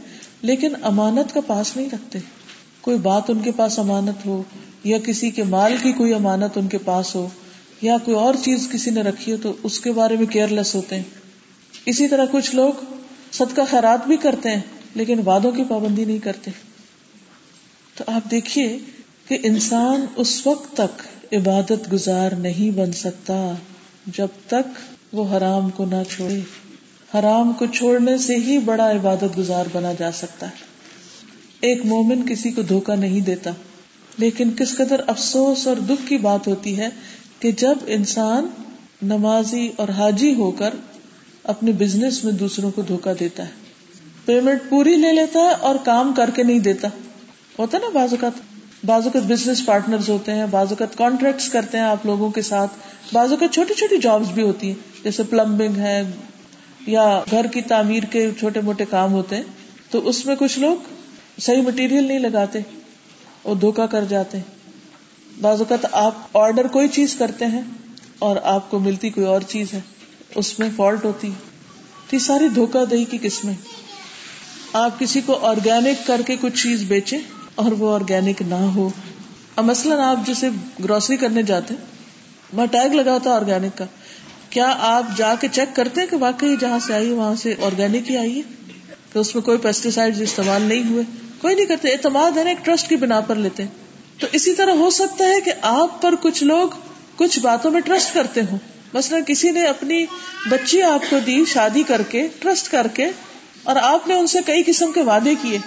لیکن امانت کا پاس نہیں رکھتے۔ کوئی بات ان کے پاس امانت ہو، یا کسی کے مال کی کوئی امانت ان کے پاس ہو، یا کوئی اور چیز کسی نے رکھی ہو، تو اس کے بارے میں کیئر لیس ہوتے ہیں۔ اسی طرح کچھ لوگ صدقہ خیرات بھی کرتے ہیں، لیکن وادوں کی پابندی نہیں کرتے۔ تو آپ دیکھیے کہ انسان اس وقت تک عبادت گزار نہیں بن سکتا جب تک وہ حرام کو نہ چھوڑے۔ حرام کو چھوڑنے سے ہی بڑا عبادت گزار بنا جا سکتا ہے۔ ایک مومن کسی کو دھوکا نہیں دیتا، لیکن کس قدر افسوس اور دکھ کی بات ہوتی ہے کہ جب انسان نمازی اور حاجی ہو کر اپنے بزنس میں دوسروں کو دھوکا دیتا ہے۔ پیمنٹ پوری لے لیتا ہے اور کام کر کے نہیں دیتا۔ ہوتا نا بعض اوقات؟ بعض اوقات بزنس پارٹنر ہوتے ہیں، بعض اوقات کانٹریکٹ کرتے ہیں آپ لوگوں کے ساتھ۔ بعض اوقات چھوٹی چھوٹی جابس بھی ہوتی ہیں، جیسے پلمبنگ ہے یا گھر کی تعمیر کے چھوٹے موٹے کام ہوتے ہیں، تو اس میں کچھ لوگ صحیح مٹیریل نہیں لگاتے اور دھوکا کر جاتے ہیں۔ بعض اوقات آپ آرڈر کوئی چیز کرتے ہیں اور آپ کو ملتی کوئی اور چیز ہے، اس میں فالٹ ہوتی تو یہ ساری دھوکہ دہی کی قسمیں۔ آپ کسی کو آرگینک کر کے کچھ چیز بیچے اور وہ آرگینک نہ ہو۔ اب مثلاً آپ جیسے گروسری کرنے جاتے میں ٹیگ لگا تھا آرگینک کا۔ کیا آپ جا کے چیک کرتے ہیں کہ واقعی جہاں سے آئی وہاں سے آرگینک ہی آئی ہے؟ کہ اس میں کوئی پیسٹیسائڈ استعمال نہیں ہوئے۔ کوئی نہیں کرتے، اعتماد ہے نا، ایک ٹرسٹ کی بنا پر لیتے ہیں۔ تو اسی طرح ہو سکتا ہے کہ آپ پر کچھ لوگ کچھ باتوں میں ٹرسٹ کرتے ہوں۔ مثلاً کسی نے اپنی بچی آپ کو دی شادی کر کے ٹرسٹ کر کے، اور آپ نے ان سے کئی قسم کے وعدے کیے۔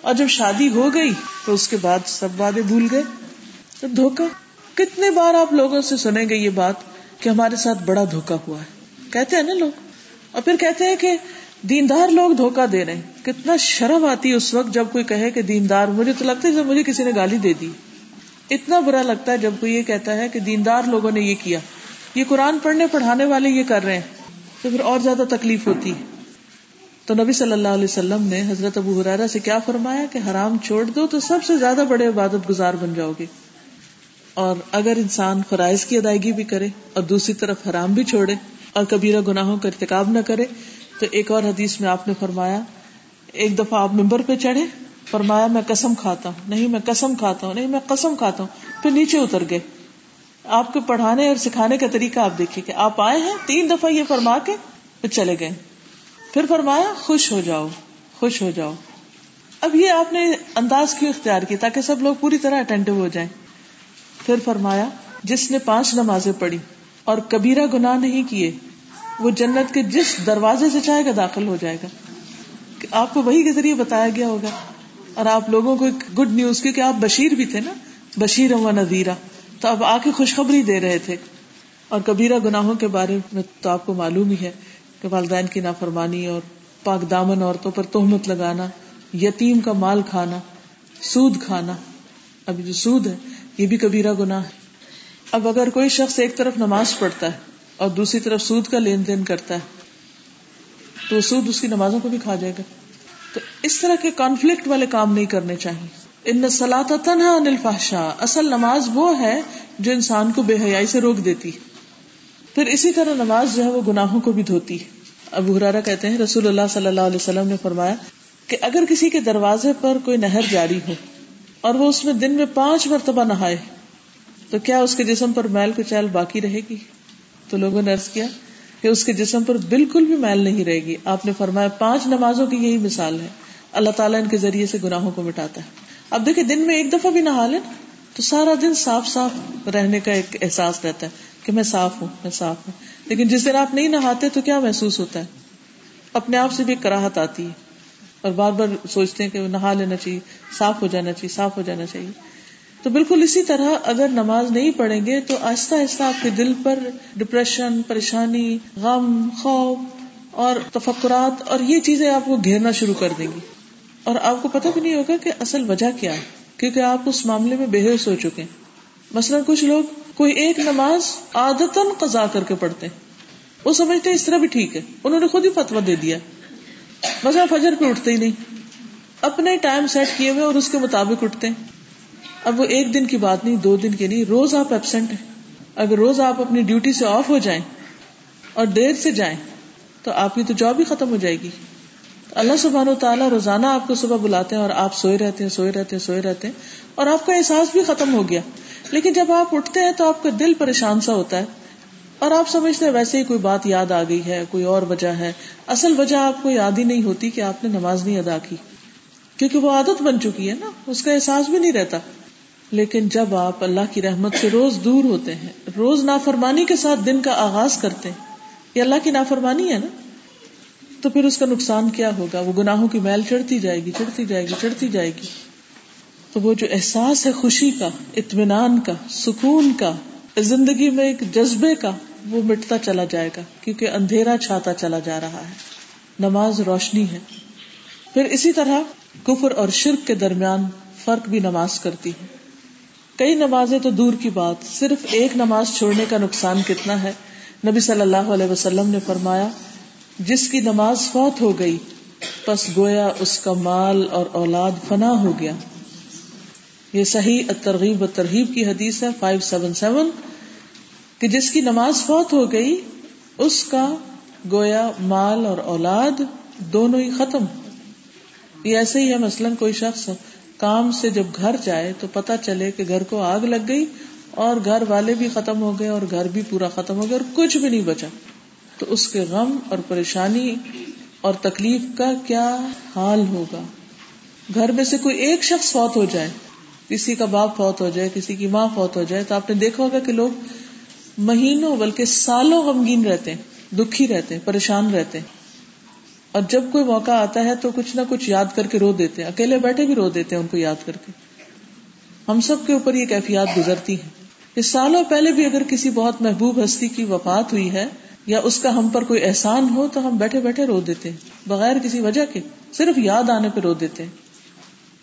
اور جب شادی ہو گئی، تو اس کے بعد سب وعدے بھول گئے۔ تو دھوکا کتنے بار آپ لوگوں سے سنیں گے یہ بات؟ کہ ہمارے ساتھ بڑا دھوکا ہوا ہے۔ کہتے ہیں نا لوگ۔ اور پھر کہتے ہیں کہ دیندار لوگ دھوکا دے رہے ہیں۔ کتنا شرم آتی ہے اس وقت جب کوئی کہے کہ دیندار، مجھے تو لگتا ہے جب مجھے کسی نے گالی دے دی۔ اتنا برا لگتا ہے جب کوئی یہ کہتا ہے کہ دیندار لوگوں نے یہ کیا۔ یہ قرآن پڑھنے، پڑھانے والے یہ کر رہے ہیں۔ تو پھر اور زیادہ تکلیف ہوتی۔ ہے تو نبی صلی اللہ علیہ وسلم نے حضرت ابو حرارا سے کیا فرمایا کہ حرام چھوڑ دو تو سب سے زیادہ بڑے عبادت گزار بن جاؤ گے۔ اور اگر انسان فرائض کی ادائیگی بھی کرے اور دوسری طرف حرام بھی چھوڑے اور کبیرہ گناہوں کا ارتکاب نہ کرے، تو ایک اور حدیث میں آپ نے فرمایا، ایک دفعہ آپ ممبر پہ چڑھے، فرمایا، میں قسم کھاتا ہوں، نہیں، میں قسم کھاتا ہوں، نہیں، میں قسم کھاتا ہوں پھر نیچے اتر گئے۔ آپ کے پڑھانے اور سکھانے کا طریقہ آپ دیکھیے کہ آپ آئے ہیں، تین دفعہ یہ فرما کے پھر چلے گئے۔ پھر فرمایا، خوش ہو جاؤ، خوش ہو جاؤ۔ اب یہ آپ نے انداز کیوں اختیار کی تاکہ سب لوگ پوری طرح اٹینٹو ہو جائیں؟ پھر فرمایا، جس نے پانچ نمازیں پڑھی اور کبیرہ گناہ نہیں کیے، وہ جنت کے جس دروازے سے چاہے گا داخل ہو جائے گا۔ آپ کو وہی کے ذریعے بتایا گیا ہوگا۔ اور آپ لوگوں کو ایک گڈ نیوز کیونکہ آپ بشیر بھی تھے نا بشیر و نذیرہ۔ تو اب آ کے خوشخبری دے رہے تھے۔ اور کبیرہ گناہوں کے بارے میں تو آپ کو معلوم ہی ہے کہ والدین کی نافرمانی اور پاک دامن عورتوں پر تہمت لگانا، یتیم کا مال کھانا، سود کھانا۔ اب جو سود ہے یہ بھی کبیرہ گناہ ہے۔ اب اگر کوئی شخص ایک طرف نماز پڑھتا ہے اور دوسری طرف سود کا لین دین کرتا ہے، تو سود اس کی نمازوں کو بھی کھا جائے گا۔ تو اس طرح کے کانفلکٹ والے کام نہیں کرنے چاہیے۔ ان سلاط تنہا انل فاشا اصل نماز وہ ہے جو انسان کو بے حیائی سے روک دیتی پھر اسی طرح نماز جو ہے وہ گناہوں کو بھی دھوتی ابو حرارا کہتے ہیں، رسول اللہ صلی اللہ علیہ وسلم نے فرمایا کہ اگر کسی کے دروازے پر کوئی نہر جاری ہو اور وہ اس میں دن میں پانچ مرتبہ نہائے۔ تو کیا اس کے جسم پر میل کو باقی رہے گی؟ تو لوگوں نے ارض کیا کہ اس کے جسم پر بالکل بھی میل نہیں رہے گی۔ آپ نے فرمایا پانچ نمازوں کی یہی مثال ہے۔ اللہ تعالیٰ ان کے ذریعے سے گناہوں کو مٹاتا ہے۔ اب دیکھیں دن میں ایک دفعہ بھی نہا لیں تو سارا دن صاف صاف رہنے کا ایک احساس رہتا ہے کہ میں صاف ہوں، میں صاف ہوں۔ لیکن جس دن آپ نہیں نہاتے تو کیا محسوس ہوتا ہے؟ اپنے آپ سے بھی ایک کراہت آتی ہے۔ اور بار بار سوچتے ہیں کہ نہا لینا چاہیے، صاف ہو جانا چاہیے، صاف ہو جانا چاہیے۔ تو بالکل اسی طرح اگر نماز نہیں پڑھیں گے تو آہستہ آہستہ آپ کے دل پر ڈپریشن پریشانی، غم، خوف اور تفکرات اور یہ چیزیں آپ کو گھیرنا شروع کر دیں گی۔ اور آپ کو پتہ بھی نہیں ہوگا کہ اصل وجہ کیا ہے، کیونکہ آپ اس معاملے میں بے ہوش ہو چکے ہیں۔ مثلاً کچھ لوگ کوئی ایک نماز آدتن قزا کر کے پڑھتے ہیں۔ وہ سمجھتے اس طرح بھی ٹھیک ہے، انہوں نے خود ہی فتوا دے دیا۔ مثلا فجر پہ اٹھتے ہی نہیں۔ اپنے ٹائم سیٹ کیے ہوئے اور اس کے مطابق اٹھتے ہیں۔ اب وہ ایک دن کی بات نہیں، دو دن کی نہیں، روز آپ ایبسینٹ ہیں۔ اگر روز آپ اپنی ڈیوٹی سے آف ہو جائیں اور دیر سے جائیں، تو آپ کی تو جاب ہی ختم ہو جائے گی۔ اللہ سبحانہ و تعالیٰ روزانہ آپ کو صبح بلاتے ہیں اور آپ سوئے رہتے ہیں، سوئے رہتے ہیں، سوئے رہتے ہیں اور آپ کا احساس بھی ختم ہو گیا۔ لیکن جب آپ اٹھتے ہیں تو آپ کا دل پریشان سا ہوتا ہے۔ اور آپ سمجھتے ہیں ویسے ہی کوئی بات یاد آ گئی ہے، کوئی اور وجہ ہے۔ اصل وجہ آپ کو یاد ہی نہیں ہوتی کہ آپ نے نماز نہیں ادا کی۔ کیونکہ وہ عادت بن چکی ہے نا، اس کا احساس بھی نہیں رہتا۔ لیکن جب آپ اللہ کی رحمت سے روز دور ہوتے ہیں، روز نافرمانی کے ساتھ دن کا آغاز کرتے ہیں، یہ اللہ کی نافرمانی ہے نا۔ تو پھر اس کا نقصان کیا ہوگا؟ وہ گناہوں کی میل چڑھتی جائے گی، چڑھتی جائے گی، چڑھتی جائے گی۔ تو وہ جو احساس ہے خوشی کا، اطمینان کا، سکون کا، زندگی میں ایک جذبے کا وہ مٹتا چلا جائے گا، کیونکہ اندھیرا چھاتا چلا جا رہا ہے۔ نماز روشنی ہے۔ پھر اسی طرح کفر اور شرک کے درمیان فرق بھی نماز کرتی ہے۔ کئی نمازیں تو دور کی بات، صرف ایک نماز چھوڑنے کا نقصان کتنا ہے؟ نبی صلی اللہ علیہ وسلم نے فرمایا، جس کی نماز فوت ہو گئی، پس گویا اس کا مال اور اولاد فنا ہو گیا۔ یہ صحیح ترغیب و ترغیب کی حدیث ہے فائیو سیون سیون۔ کہ جس کی نماز فوت ہو گئی، اس کا گویا مال اور اولاد دونوں ہی ختم۔ یہ ایسے ہی ہے، مثلاً کوئی شخص کام سے جب گھر جائے تو پتا چلے کہ گھر کو آگ لگ گئی اور گھر والے بھی ختم ہو گئے اور گھر بھی پورا ختم ہو گیا اور کچھ بھی نہیں بچا۔ تو اس کے غم اور پریشانی اور تکلیف کا کیا حال ہوگا؟ گھر میں سے کوئی ایک شخص فوت ہو جائے، کسی کا باپ فوت ہو جائے، کسی کی ماں فوت ہو جائے، تو آپ نے دیکھا ہوگا کہ لوگ مہینوں بلکہ سالوں غمگین رہتے ہیں، دکھی رہتے ہیں، پریشان رہتے ہیں۔ اور جب کوئی موقع آتا ہے تو کچھ نہ کچھ یاد کر کے رو دیتے ہیں، اکیلے بیٹھے بھی رو دیتے ہیں ان کو یاد کر کے۔ ہم سب کے اوپر یہ کیفیات گزرتی ہیں۔ کہ سالوں پہلے بھی اگر کسی بہت محبوب ہستی کی وفات ہوئی ہے یا اس کا ہم پر کوئی احسان ہو تو ہم بیٹھے بیٹھے رو دیتے ہیں۔ بغیر کسی وجہ کے صرف یاد آنے پہ رو دیتے ہیں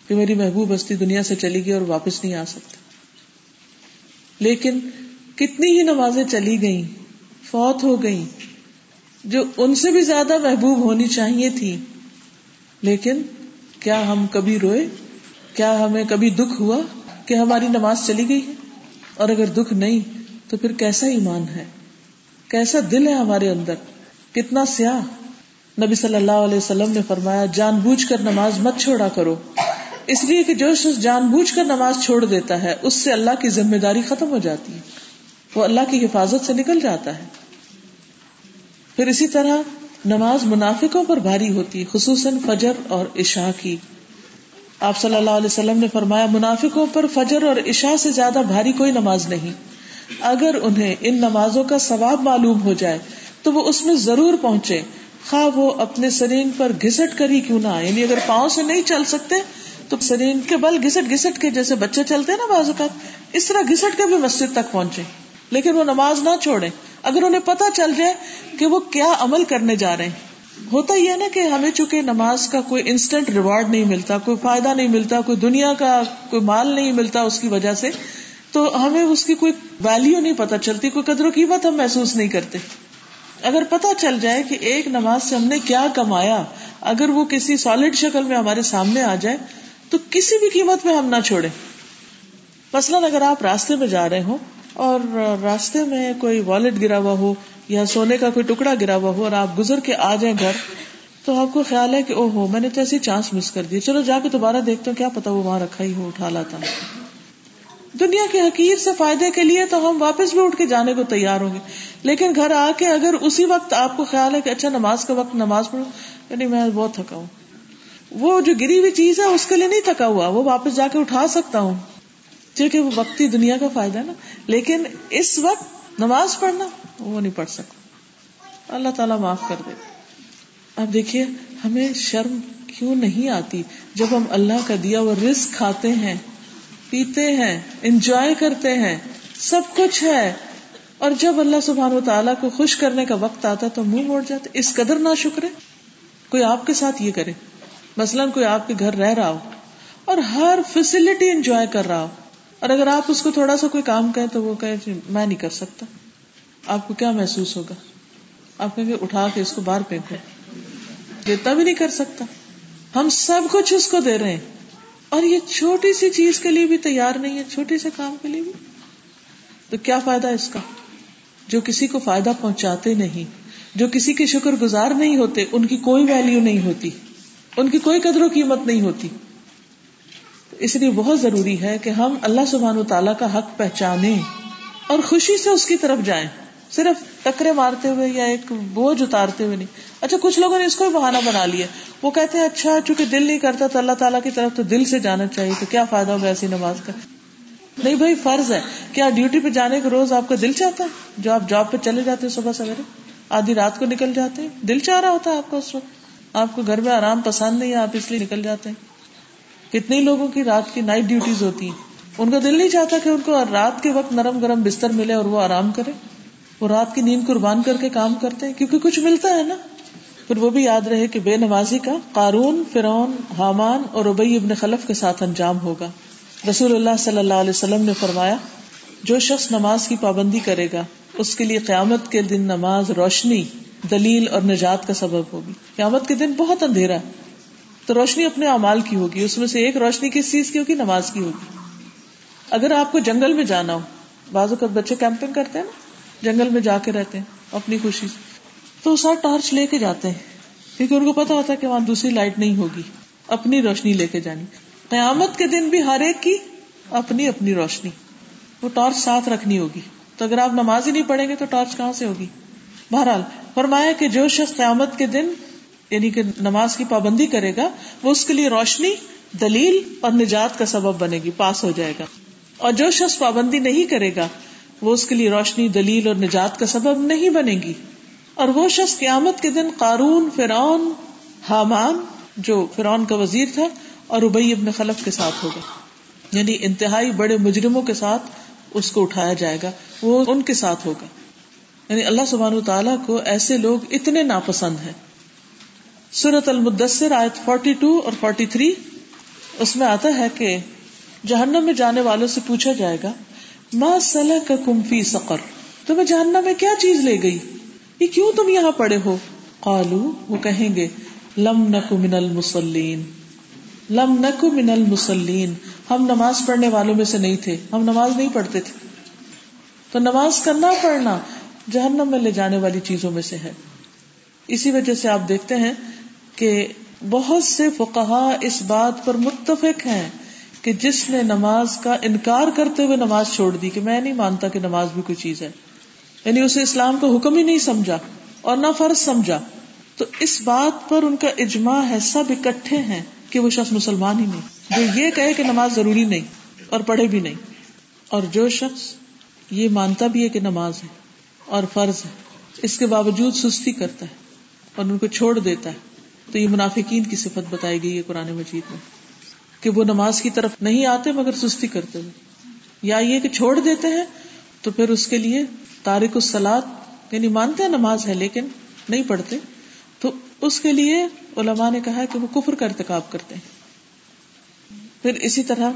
کہ میری محبوب ہستی دنیا سے چلی گئی اور واپس نہیں آ سکتی۔ لیکن کتنی ہی نمازیں چلی گئیں، فوت ہو گئیں، جو ان سے بھی زیادہ محبوب ہونی چاہیے تھی۔ لیکن کیا ہم کبھی روئے؟ کیا ہمیں کبھی دکھ ہوا کہ ہماری نماز چلی گئی اور اگر دکھ نہیں، تو پھر کیسا ایمان ہے؟ کیسا دل ہے ہمارے اندر؟ کتنا سیاہ۔ نبی صلی اللہ علیہ وسلم نے فرمایا، جان بوجھ کر نماز مت چھوڑا کرو۔ اس لیے کہ جو شخص جان بوجھ کر نماز چھوڑ دیتا ہے، اس سے اللہ کی ذمہ داری ختم ہو جاتی ہے۔ وہ اللہ کی حفاظت سے نکل جاتا ہے۔ پھر اسی طرح نماز منافقوں پر بھاری ہوتی، خصوصاً فجر اور عشاء کی۔ آپ صلی اللہ علیہ وسلم نے فرمایا، منافقوں پر فجر اور عشاء سے زیادہ بھاری کوئی نماز نہیں۔ اگر انہیں ان نمازوں کا ثواب معلوم ہو جائے، تو وہ اس میں ضرور پہنچے۔ خواہ وہ اپنے سرین پر گھسٹ کر ہی کیوں نہ آئے۔ یعنی اگر پاؤں سے نہیں چل سکتے، تو سرین کے بل گھسٹ گھسٹ کے جیسے بچے چلتے ہیں نا بازو کا اس طرح گھسٹ کے بھی مسجد تک پہنچے۔ لیکن وہ نماز نہ چھوڑے۔ اگر انہیں پتا چل جائے کہ وہ کیا عمل کرنے جا رہے ہیں۔ ہوتا ہی ہے نا کہ ہمیں چونکہ نماز کا کوئی انسٹنٹ ریوارڈ نہیں ملتا، کوئی فائدہ نہیں ملتا، کوئی دنیا کا کوئی مال نہیں ملتا اس کی وجہ سے، تو ہمیں اس کی کوئی ویلو نہیں پتا چلتی، کوئی قدر و قیمت ہم محسوس نہیں کرتے۔ اگر پتا چل جائے کہ ایک نماز سے ہم نے کیا کمایا، اگر وہ کسی سالڈ شکل میں ہمارے سامنے آ جائے، تو کسی بھی قیمت میں ہم نہ چھوڑے مثلاً اگر آپ راستے میں جا رہے ہوں اور راستے میں کوئی والٹ گرا ہوا ہو یا سونے کا کوئی ٹکڑا گرا ہوا ہو اور آپ گزر کے آ جائیں گھر، تو آپ کو خیال ہے کہ او ہو میں نے تو ایسی چانس مس کر دی۔ چلو جا کے دوبارہ دیکھتے کیا پتا وہ وہاں رکھا ہی ہو، اٹھا لاتا۔ دنیا کے حقیر سے فائدے کے لیے تو ہم واپس بھی اٹھ کے جانے کو تیار ہوں گے۔ لیکن گھر آ کے اگر اسی وقت آپ کو خیال ہے کہ اچھا نماز کا وقت، نماز پڑھو یعنی میں بہت تھکا ہوں۔ وہ جو گری ہوئی چیز ہے، اس کے لیے نہیں تھکا ہوا، وہ واپس جا کے اٹھا سکتا ہوں۔ کیونکہ وہ وقتی دنیا کا فائدہ ہے نا۔ لیکن اس وقت نماز پڑھنا، وہ نہیں پڑھ سکتا۔ اللہ تعالیٰ معاف کر دے۔ اب دیکھیے، ہمیں شرم کیوں نہیں آتی جب ہم اللہ کا دیا وہ رسک کھاتے ہیں، پیتے ہیں انجوائے کرتے ہیں، سب کچھ ہے۔ اور جب اللہ سبحان و تعالیٰ کو خوش کرنے کا وقت آتا تو منہ موڑ جاتے۔ اس قدر نہ شکرے کوئی آپ کے ساتھ یہ کرے۔ مثلاً کوئی آپ کے گھر رہ رہا ہو اور ہر فیسلٹی انجوائے کر رہا ہو۔ اور اگر آپ اس کو تھوڑا سا کوئی کام کہیں تو وہ کہے میں نہیں کر سکتا۔ آپ کو کیا محسوس ہوگا؟ آپ کہیں گے اٹھا کے اس کو باہر پھینکو۔ اتنا بھی نہیں کر سکتا۔ ہم سب کچھ اس کو دے رہے ہیں۔ اور یہ چھوٹی سی چیز کے لیے بھی تیار نہیں ہے چھوٹی سے کام کے لیے بھی۔ تو کیا فائدہ اس کا؟ جو کسی کو فائدہ پہنچاتے نہیں، جو کسی کے شکر گزار نہیں ہوتے، ان کی کوئی ویلو نہیں ہوتی۔ ان کی کوئی قدر و قیمت نہیں ہوتی۔ اس لیے بہت ضروری ہے کہ ہم اللہ سبحان و تعالیٰ کا حق پہچانے اور خوشی سے اس کی طرف جائیں۔ صرف ٹکرے مارتے ہوئے یا ایک بوجھ اتارتے ہوئے نہیں۔ اچھا کچھ لوگوں نے اس کو بھی بہانا بنا لیا۔ وہ کہتے ہیں اچھا چونکہ دل نہیں کرتا تو اللہ تعالیٰ کی طرف تو دل سے جانا چاہیے تو کیا فائدہ ہوگا ایسی نماز کا؟ نہیں بھائی، فرض ہے۔ کیا ڈیوٹی پہ جانے کا روز آپ کا دل چاہتا ہے؟ جو آپ جاب پہ چلے جاتے ہیں صبح سویرے، آدھی رات کو نکل جاتے ہیں۔ دل چاہ رہا ہوتا ہے آپ کا اس وقت۔ آپ کو گھر میں آرام پسند نہیں ہے، آپ اس لیے نکل جاتے ہیں۔ کتنے لوگوں کی رات کی نائٹ ڈیوٹیز ہوتی ہیں۔ ان کا دل نہیں چاہتا کہ ان کو رات کے وقت نرم گرم بستر ملے اور وہ آرام کرے۔ وہ رات کی نیند قربان کر کے کام کرتے ہیں، کیونکہ کچھ ملتا ہے نا۔ پھر وہ بھی یاد رہے کہ بے نمازی کا قارون فرون حامان اور ابئی ابن خلف کے ساتھ انجام ہوگا۔ رسول اللہ صلی اللہ علیہ وسلم نے فرمایا، جو شخص نماز کی پابندی کرے گا، اس کے لیے قیامت کے دن نماز روشنی، دلیل اور نجات کا سبب ہوگی۔ قیامت کے دن بہت اندھیرا ہے۔ تو روشنی اپنے امال کی ہوگی، اس میں سے ایک روشنی کس چیز کی ہوگی؟ نماز کی ہوگی۔ اگر آپ کو جنگل میں جانا ہو بازو کا بچے کیمپنگ کرتے ہیں نا، جنگل میں جا کے رہتے ہیں، اپنی خوشی تو وہ ساتھ ٹارچ لے کے جاتے ہیں، کیونکہ ان کو پتا ہوتا ہے کہ وہاں دوسری لائٹ نہیں ہوگی۔ اپنی روشنی لے کے جانی قیامت کے دن بھی ہر ایک کی اپنی اپنی روشنی۔ وہ ٹارچ ساتھ رکھنی ہوگی۔ تو اگر آپ نماز ہی نہیں پڑھیں گے تو ٹارچ کہاں سے ہوگی؟ بہرحال، فرمایا کہ جو شخص قیامت کے دن یعنی کہ نماز کی پابندی کرے گا، وہ اس کے لیے روشنی، دلیل اور نجات کا سبب بنے گی، پاس ہو جائے گا۔ اور جو شخص پابندی نہیں کرے گا، وہ اس کے لیے روشنی، دلیل اور نجات کا سبب نہیں بنے گی۔ اور وہ شخص قیامت کے دن قارون، فرعون، حامان، جو فرعون کا وزیر تھا، اور ابئی ابن خلف کے ساتھ ہوگا۔ یعنی انتہائی بڑے مجرموں کے ساتھ اس کو اٹھایا جائے گا، وہ ان کے ساتھ ہوگا۔ یعنی اللہ سبحان تعالیٰ کو ایسے لوگ اتنے ناپسند ہیں۔ سورت المدثر آیت 42 اور 43 اس میں آتا ہے کہ جہنم میں جانے والوں سے پوچھا جائے گا، ما سلک فی سقر؟ تمہیں جہنم میں کیا چیز لے گئی؟ یہ کیوں تم یہاں پڑے ہو؟ قالو وہ کہیں گے، لم نکو من المسلین لم نکو من المسلین ہم نماز پڑھنے والوں میں سے نہیں تھے، ہم نماز نہیں پڑھتے تھے۔ تو نماز کرنا پڑھنا جہنم میں لے جانے والی چیزوں میں سے ہے۔ اسی وجہ سے آپ دیکھتے ہیں کہ بہت سے فقہا اس بات پر متفق ہیں کہ جس نے نماز کا انکار کرتے ہوئے نماز چھوڑ دی کہ میں نہیں مانتا کہ نماز بھی کوئی چیز ہے۔ یعنی اسے اسلام کا حکم ہی نہیں سمجھا اور نہ فرض سمجھا۔ تو اس بات پر ان کا اجماع ہے، سب اکٹھے ہیں کہ وہ شخص مسلمان ہی نہیں۔ جو یہ کہے کہ نماز ضروری نہیں اور پڑھے بھی نہیں۔ اور جو شخص یہ مانتا بھی ہے کہ نماز ہے اور فرض ہے، اس کے باوجود سستی کرتا ہے اور ان کو چھوڑ دیتا ہے۔ تو یہ منافقین کی صفت بتائی گئی ہے قرآن مجید میں کہ وہ نماز کی طرف نہیں آتے مگر سستی کرتے ہوئے یا یہ کہ چھوڑ دیتے ہیں تو پھر اس کے لیے تارک السلاد یعنی مانتے ہیں نماز ہے لیکن نہیں پڑھتے۔ تو اس کے لیے علماء نے کہا کہ وہ کفر کا ارتکاب کرتے ہیں۔ پھر اسی طرح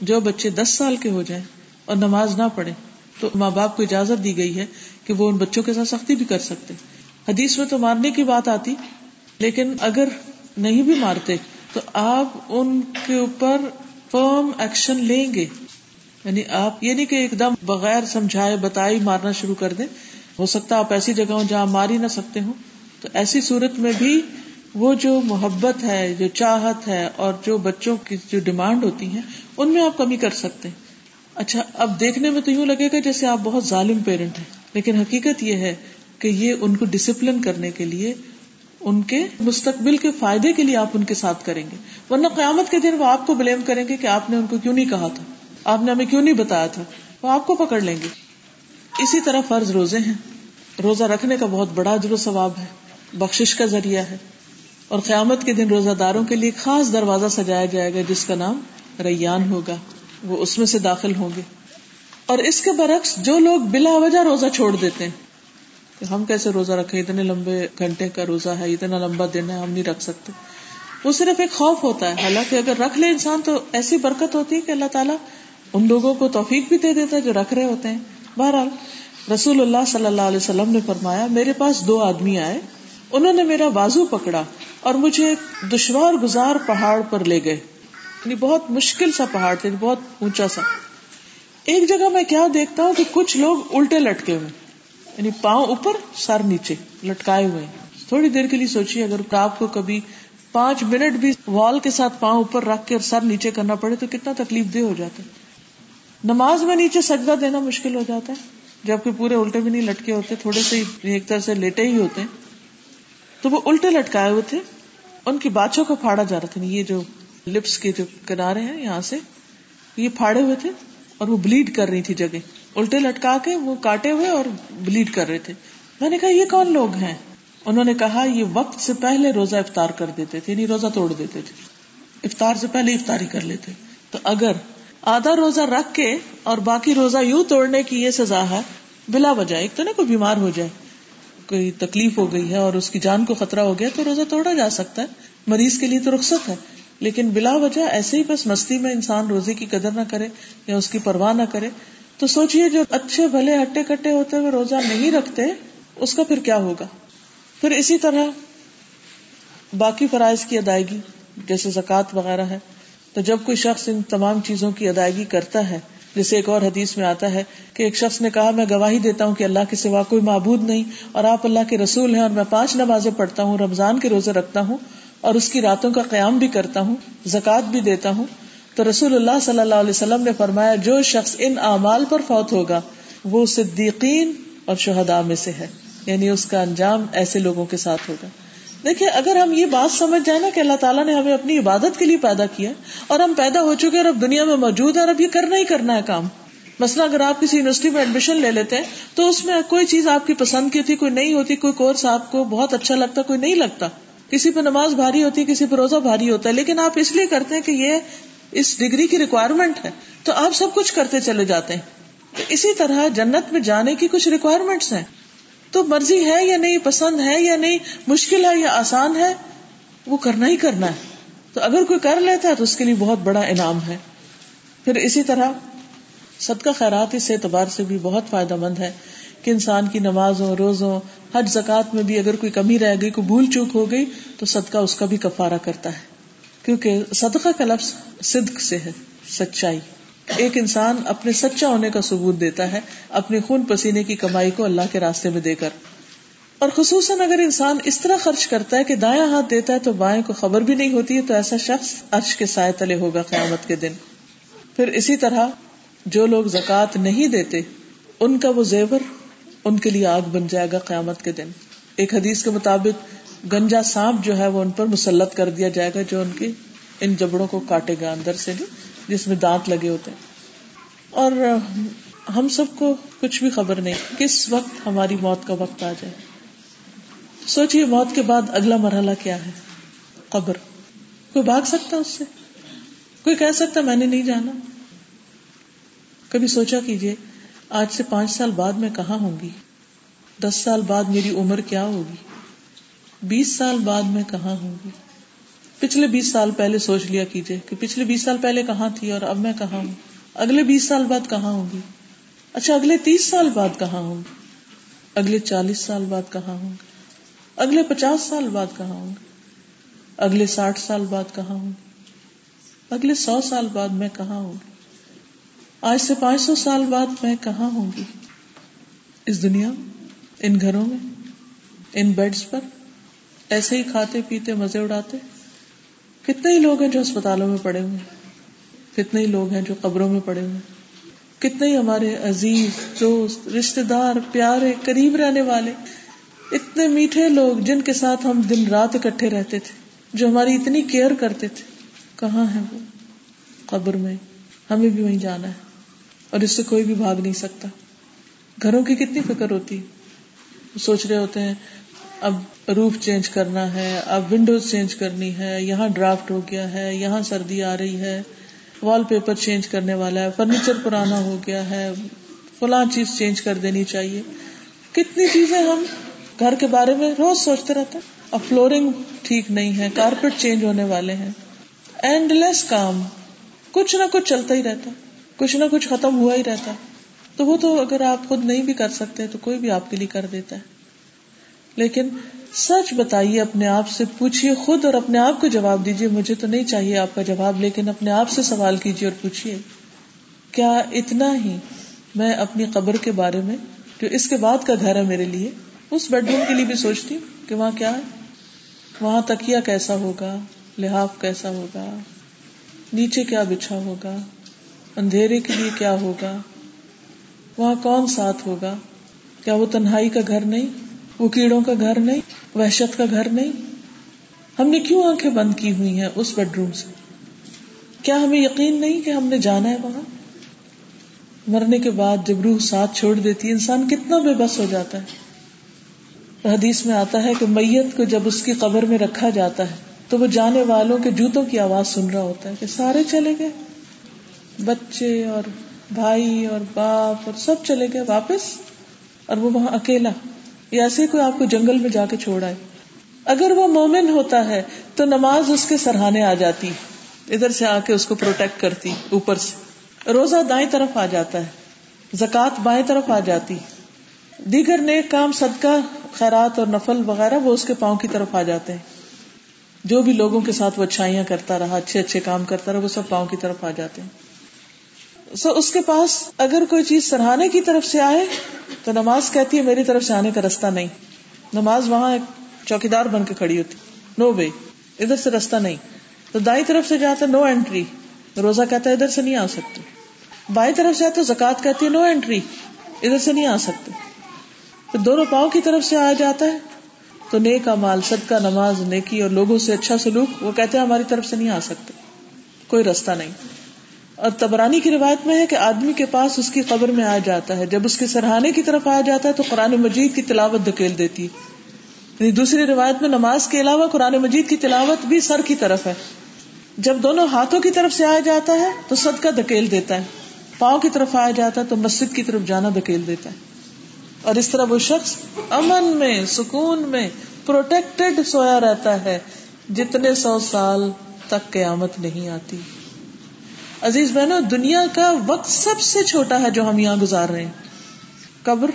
جو بچے دس سال کے ہو جائیں اور نماز نہ پڑھے تو ماں باپ کو اجازت دی گئی ہے کہ وہ ان بچوں کے ساتھ سختی بھی کر سکتے۔ حدیث میں تو مارنے کی بات آتی لیکن اگر نہیں بھی مارتے تو آپ ان کے اوپر فرم ایکشن لیں گے۔ یعنی آپ یہ نہیں کہ ایک دم بغیر سمجھائے بتائی مارنا شروع کر دیں۔ ہو سکتا آپ ایسی جگہ جہاں مار ہی نہ سکتے ہوں۔ تو ایسی صورت میں بھی وہ جو محبت ہے، جو چاہت ہے اور جو بچوں کی جو ڈیمانڈ ہوتی ہے ان میں آپ کمی کر سکتے ہیں۔ اچھا اب دیکھنے میں تو یوں لگے گا جیسے آپ بہت ظالم پیرنٹ ہیں۔ لیکن حقیقت یہ ہے کہ یہ ان کو ڈسپلن کرنے کے لیے ان کے مستقبل کے فائدے کے لیے آپ ان کے ساتھ کریں گے۔ ورنہ قیامت کے دن وہ آپ کو بلیم کریں گے کہ آپ نے ان کو کیوں نہیں کہا تھا۔ آپ نے ہمیں کیوں نہیں بتایا تھا؟ وہ آپ کو پکڑ لیں گے۔ اسی طرح فرض روزے ہیں۔ روزہ رکھنے کا بہت بڑا اجر و ثواب ہے۔ بخش کا ذریعہ ہے۔ اور قیامت کے دن روزہ داروں کے لیے خاص دروازہ سجایا جائے گا جس کا نام ریان ہوگا۔ وہ اس میں سے داخل ہوں گے۔ اور اس کے برعکس جو لوگ بلا وجہ روزہ چھوڑ دیتے ہیں کہ ہم کیسے روزہ رکھے اتنے لمبے گھنٹے کا روزہ ہے، اتنا لمبا دن ہے، ہم نہیں رکھ سکتے۔ وہ صرف ایک خوف ہوتا ہے۔ حالانکہ اگر رکھ لے انسان تو ایسی برکت ہوتی ہے کہ اللہ تعالیٰ ان لوگوں کو توفیق بھی دے دیتا ہے جو رکھ رہے ہوتے ہیں۔ بہرحال، رسول اللہ صلی اللہ علیہ وسلم نے فرمایا، میرے پاس دو آدمی آئے۔ انہوں نے میرا بازو پکڑا اور مجھے ایک دشوار گزار پہاڑ پر لے گئے۔ یعنی بہت مشکل سا پہاڑ تھا یعنی بہت اونچا سا۔ ایک جگہ میں کیا دیکھتا ہوں کہ کچھ لوگ الٹے لٹکے ہوئے۔ یعنی پاؤں اوپر، سر نیچے، لٹکائے ہوئے۔ تھوڑی دیر کے لیے سوچیے، اگر آپ کو کبھی پانچ منٹ بھی وال کے ساتھ پاؤں اوپر رکھ کے سر نیچے کرنا پڑے تو کتنا تکلیف دہ ہو جاتا ہے۔ نماز میں نیچے سجدہ دینا مشکل ہو جاتا ہے۔ جبکہ پورے الٹے بھی نہیں لٹکے ہوتے، تھوڑے سے ایک طرح سے لیٹے ہی ہوتے ہیں۔ تو وہ الٹے لٹکائے ہوئے تھے۔ ان کی باتوں کو پھاڑا جا رہا تھا۔ یہ جو لپس کے جو کنارے ہیں یہاں سے، یہ پھاڑے ہوئے تھے اور وہ بلیڈ کر رہی تھی جگہ۔ الٹے لٹکا کے وہ کاٹے ہوئے اور بلیڈ کر رہے تھے۔ میں نے کہا، یہ کون لوگ ہیں؟ انہوں نے کہا، یہ وقت سے پہلے روزہ افطار کر دیتے تھے یعنی روزہ توڑ دیتے تھے۔ افطار سے پہلے افطاری کر لیتے۔ تو اگر آدھا روزہ رکھ کے اور باقی روزہ یوں توڑنے کی یہ سزا ہے، بلا وجہ، ایک تو نا کوئی بیمار ہو جائے، کوئی تکلیف ہو گئی ہے اور اس کی جان کو خطرہ ہو گیا، تو روزہ توڑا جا سکتا ہے۔ مریض کے لیے تو رخصت ہے، لیکن بلا وجہ ایسے ہی بس مستی میں انسان روزے کی قدر نہ کرے یا اس کی پرواہ نہ کرے۔ تو سوچیے جو اچھے بھلے ہٹے کٹے ہوتے ہوئے روزہ نہیں رکھتے، اس کا پھر کیا ہوگا؟ پھر اسی طرح باقی فرائض کی ادائیگی، جیسے زکوٰۃ وغیرہ ہے، تو جب کوئی شخص ان تمام چیزوں کی ادائیگی کرتا ہے، جیسے ایک اور حدیث میں آتا ہے کہ ایک شخص نے کہا، میں گواہی دیتا ہوں کہ اللہ کے سوا کوئی معبود نہیں اور آپ اللہ کے رسول ہیں اور میں پانچ نمازیں پڑھتا ہوں، رمضان کے روزے رکھتا ہوں اور اس کی راتوں کا قیام بھی کرتا ہوں، زکوٰۃ بھی دیتا ہوں تو رسول اللہ صلی اللہ علیہ وسلم نے فرمایا، جو شخص ان اعمال پر فوت ہوگا، وہ صدیقین اور شہدا میں سے ہے۔ یعنی اس کا انجام ایسے لوگوں کے ساتھ ہوگا۔ دیکھیے اگر ہم یہ بات سمجھ جائیں نا کہ اللہ تعالیٰ نے ہمیں اپنی عبادت کے لیے پیدا کیا اور ہم پیدا ہو چکے اور اب دنیا میں موجود ہے اور اب یہ کرنا ہی کرنا ہے کام۔ مثلا اگر آپ کسی یونیورسٹی میں ایڈمیشن لے لیتے ہیں، تو اس میں کوئی چیز آپ کی پسند کی ہوتی کوئی نہیں ہوتی، کوئی کورس آپ کو بہت اچھا لگتا، کوئی نہیں لگتا۔ کسی پہ نماز بھاری ہوتی، کسی پہ روزہ بھاری ہوتا ہے، لیکن آپ اس لیے کرتے ہیں کہ یہ اس ڈگری کی ریکوائرمنٹ ہے، تو آپ سب کچھ کرتے چلے جاتے ہیں۔ اسی طرح جنت میں جانے کی کچھ ریکوائرمنٹس ہیں۔ تو مرضی ہے یا نہیں، پسند ہے یا نہیں، مشکل ہے یا آسان ہے، وہ کرنا ہی کرنا ہے۔ تو اگر کوئی کر لیتا ہے تو اس کے لیے بہت بڑا انعام ہے۔ پھر اسی طرح صدقہ خیرات اس اعتبار سے بھی بہت فائدہ مند ہے کہ انسان کی نمازوں، روزوں، حج زکات میں بھی اگر کوئی کمی رہ گئی، کوئی بھول چوک ہو گئی، تو صدقہ اس کا بھی کفارہ کرتا ہے۔ کیونکہ صدقہ کا لفظ صدق سے ہے، سچائی۔ ایک انسان اپنے سچا ہونے کا ثبوت دیتا ہے، اپنے خون پسینے کی کمائی کو اللہ کے راستے میں دے کر۔ اور خصوصاً اگر انسان اس طرح خرچ کرتا ہے کہ دایاں ہاتھ دیتا ہے تو بائیں کو خبر بھی نہیں ہوتی ہے تو ایسا شخص عرش کے سائے تلے ہوگا قیامت کے دن۔ پھر اسی طرح جو لوگ زکات نہیں دیتے، ان کا وہ زیور ان کے لیے آگ بن جائے گا قیامت کے دن۔ ایک حدیث کے مطابق گنجا سانپ جو ہے وہ ان پر مسلط کر دیا جائے گا جو ان کی ان جبڑوں کو کاٹے گا اندر سے بھی جس میں دانت لگے ہوتے ہیں۔ اور ہم سب کو کچھ بھی خبر نہیں، کس وقت ہماری موت کا وقت آ جائے۔ سوچیے موت کے بعد اگلا مرحلہ کیا ہے؟ قبر۔ کوئی بھاگ سکتا اس سے؟ کوئی کہہ سکتا میں نے نہیں جانا؟ کبھی سوچا کیجیے آج سے پانچ سال بعد میں کہاں ہوں گی؟ دس سال بعد میری عمر کیا ہوگی؟ بیس سال بعد میں کہاں ہوں گی؟ پچھلے بیس سال پہلے سوچ لیا کیجیے کہ پچھلے بیس سال پہلے کہاں تھی اور اب میں کہاں ہوں؟ اگلے بیس سال بعد کہاں ہوں گی؟ اچھا اگلے تیس سال بعد کہاں ہوں گی؟ اگلے چالیس سال بعد کہاں ہوں گی؟ اگلے پچاس سال بعد کہاں ہوں گی؟ اگلے ساٹھ سال بعد کہاں ہوں گی؟ اگلے سو سال بعد میں کہاں ہوں گی؟ آج سے پانچ سو سال بعد میں کہاں ہوں گی؟ اس دنیا، ان گھروں میں، ان بیڈس پر ایسے ہی کھاتے پیتے مزے اڑاتے۔ کتنے ہی لوگ ہیں جو اسپتالوں میں پڑے ہوئے کتنے ہی لوگ ہیں جو قبروں میں پڑے ہوئے کتنے ہی ہمارے عزیز، دوست رشتے دار، پیارے، قریب رہنے والے۔ اتنے میٹھے لوگ جن کے ساتھ ہم دن رات اکٹھے رہتے تھے، جو ہماری اتنی کیئر کرتے تھے۔ کہاں ہے وہ؟ قبر میں۔ ہمیں بھی وہیں جانا ہے۔ اور اس سے کوئی بھی بھاگ نہیں سکتا۔ گھروں کی کتنی فکر ہوتی۔ سوچ رہے ہوتے ہیں اب روف چینج کرنا ہے، اب ونڈوز چینج کرنی ہے، یہاں ڈرافٹ ہو گیا ہے، یہاں سردی آ رہی ہے وال پیپر چینج کرنے والا ہے فرنیچر پرانا ہو گیا ہے، فلاں چیز چینج کر دینی چاہیے۔ کتنی چیزیں ہم گھر کے بارے میں روز سوچتے رہتے ہیں۔ اب فلورنگ ٹھیک نہیں ہے کارپیٹ چینج ہونے والے ہیں۔ اینڈ لیس کام، کچھ نہ کچھ چلتا ہی رہتا، کچھ نہ کچھ ختم ہوا ہی رہتا۔ تو وہ تو اگر آپ خود نہیں بھی کر سکتے، تو کوئی بھی آپ کے لیے کر دیتا ہے۔ لیکن سچ بتائیے، اپنے آپ سے پوچھیے خود اور اپنے آپ کو جواب دیجیے، مجھے تو نہیں چاہیے آپ کا جواب، لیکن اپنے آپ سے سوال کیجیے اور پوچھیے، کیا اتنا ہی میں اپنی قبر کے بارے میں، جو اس کے بعد کا گھر ہے میرے لیے، اس بیڈ روم کے لیے بھی سوچتی ہوں کہ وہاں کیا ہے؟ وہاں تکیا کیسا ہوگا؟ لحاف کیسا ہوگا؟ نیچے کیا بچھا ہوگا؟ اندھیرے کے لیے کیا ہوگا؟ وہاں کون ساتھ ہوگا؟ کیا وہ تنہائی کا گھر نہیں؟ وہ کیڑوں کا گھر نہیں، وحشت کا گھر نہیں۔ ہم نے کیوں آنکھیں بند کی ہوئی ہیں اس بیڈ روم سے؟ کیا ہمیں یقین نہیں کہ ہم نے جانا ہے وہاں؟ مرنے کے بعد جب روح ساتھ چھوڑ دیتی، انسان کتنا بے بس ہو جاتا ہے۔ حدیث میں آتا ہے کہ میت کو جب اس کی قبر میں رکھا جاتا ہے، تو وہ جانے والوں کے جوتوں کی آواز سن رہا ہوتا ہے کہ سارے چلے گئے۔ بچے اور بھائی اور باپ اور سب چلے گئے واپس، اور وہ وہاں اکیلا۔ یا ایسے کوئی آپ کو جنگل میں جا کے چھوڑا ہے۔ اگر وہ مومن ہوتا ہے تو نماز اس کے سرحانے آ جاتی۔ ادھر سے آ کے اس کو پروٹیکٹ کرتی، اوپر سے۔ روزہ دائیں طرف آ جاتا ہے۔ زکات بائیں طرف آ جاتی۔ دیگر نیک کام، صدقہ، خیرات اور نفل وغیرہ وہ اس کے پاؤں کی طرف آ جاتے ہیں۔ جو بھی لوگوں کے ساتھ وہ اچھائیاں کرتا رہا، اچھے اچھے کام کرتا رہا، وہ سب پاؤں کی طرف آ جاتے ہیں۔ سو اس کے پاس اگر کوئی چیز سرہانے کی طرف سے آئے تو نماز کہتی ہے میری طرف سے آنے کا رستہ نہیں۔ نماز وہاں ایک چوکیدار بن کے کھڑی ہوتی۔ نو وے ادھر سے رستہ نہیں۔ تو دائیں طرف سے جاتا نو اینٹری روزہ کہتا ہے ادھر سے نہیں آ سکتے۔ بائیں طرف سے آتے زکات کہتی ہے نو اینٹری ادھر سے نہیں آ سکتے۔ پھر دونوں پاؤں کی طرف سے آیا جاتا ہے۔ تو نیک مال سد کا نماز، نیکی اور لوگوں سے اچھا سلوک، وہ کہتے ہیں ہماری طرف سے نہیں آ سکتے۔ کوئی رستہ نہیں۔ اور تبرانی کی روایت میں ہے کہ آدمی کے پاس اس کی قبر میں آ جاتا ہے۔ جب اس کے سرحانے کی طرف آ جاتا ہے تو قرآن مجید کی تلاوت دھکیل دیتی۔ یعنی دوسری روایت میں نماز کے علاوہ قرآن مجید کی تلاوت بھی سر کی طرف ہے۔ جب دونوں ہاتھوں کی طرف سے آیا جاتا ہے تو سد کا دھکیل دیتا ہے۔ پاؤں کی طرف آیا جاتا ہے تو مسجد کی طرف جانا دھکیل دیتا ہے۔ اور اس طرح وہ شخص امن میں، سکون میں پروٹیکٹڈ سویا رہتا ہے۔ جتنے سو سال تک قیامت نہیں آتی۔ عزیز بہنوں، دنیا کا وقت سب سے چھوٹا ہے جو ہم یہاں گزار رہے ہیں۔ قبر،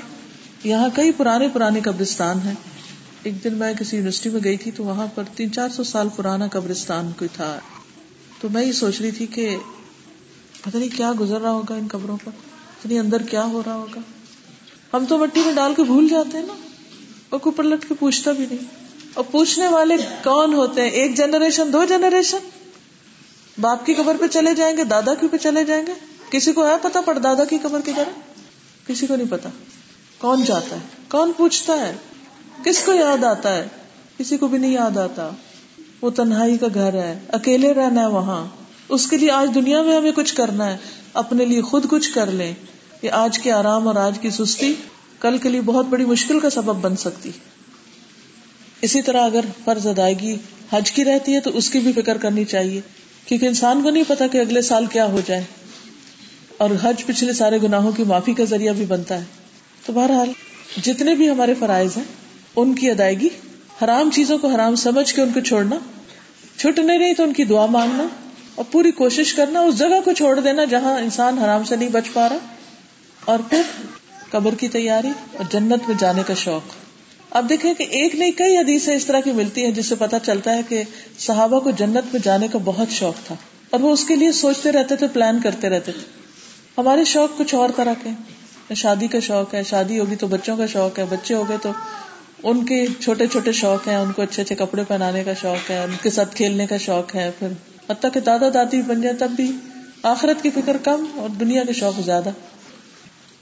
یہاں کئی پرانے پرانے قبرستان ہیں۔ ایک دن میں کسی یونیورسٹی میں گئی تھی تو وہاں پر تین چار سو سال پرانا قبرستان کوئی تھا۔ تو میں یہ سوچ رہی تھی کہ پتہ نہیں کیا گزر رہا ہوگا ان قبروں پر۔ پتہ نہیں اندر کیا ہو رہا ہوگا۔ ہم تو مٹی میں ڈال کے بھول جاتے ہیں نا۔ اور کوئی پلٹ کے پوچھتا بھی نہیں۔ اور پوچھنے والے کون ہوتے ہیں؟ ایک جنریشن، دو جنریشن۔ باپ کی قبر پہ چلے جائیں گے، دادا کی پہ چلے جائیں گے؟ کسی کو ہے پتا پڑ دادا کی قبر کی طرح کسی کو نہیں پتا۔ کون جاتا ہے؟ کون پوچھتا ہے؟ کس کو یاد آتا ہے؟ کسی کو بھی نہیں یاد آتا۔ وہ تنہائی کا گھر ہے، اکیلے رہنا ہے وہاں۔ اس کے لیے آج دنیا میں ہمیں کچھ کرنا ہے۔ اپنے لیے خود کچھ کر لیں۔ کہ آج کے آرام اور آج کی سستی کل کے لیے بہت بڑی مشکل کا سبب بن سکتی۔ اسی طرح اگر فرض ادائیگی حج کی رہتی ہے تو اس کی بھی فکر کرنی چاہیے۔ کیونکہ انسان کو نہیں پتا کہ اگلے سال کیا ہو جائے۔ اور حج پچھلے سارے گناہوں کی معافی کا ذریعہ بھی بنتا ہے۔ تو بہرحال، جتنے بھی ہمارے فرائض ہیں، ان کی ادائیگی، حرام چیزوں کو حرام سمجھ کے ان کو چھوڑنا چھٹ نہیں تو ان کی دعا مانگنا، اور پوری کوشش کرنا، اس جگہ کو چھوڑ دینا جہاں انسان حرام سے نہیں بچ پا رہا۔ اور پھر قبر کی تیاری اور جنت میں جانے کا شوق۔ اب دیکھیں کہ ایک نہیں، کئی حدیث اس طرح کی ملتی ہیں جس سے پتا چلتا ہے کہ صحابہ کو جنت میں جانے کا بہت شوق تھا۔ اور وہ اس کے لیے سوچتے رہتے تھے پلان کرتے رہتے تھے۔ ہمارے شوق کچھ اور طرح کے شادی کا شوق ہے، شادی ہوگی تو بچوں کا شوق ہے، بچے ہو گئے تو ان کے چھوٹے چھوٹے شوق ہیں، ان کو اچھے اچھے کپڑے پہنانے کا شوق ہے، ان کے ساتھ کھیلنے کا شوق ہے۔ پھر حتیٰ کہ دادا دادی بن جائے تب بھی آخرت کی فکر کم اور دنیا کے شوق زیادہ۔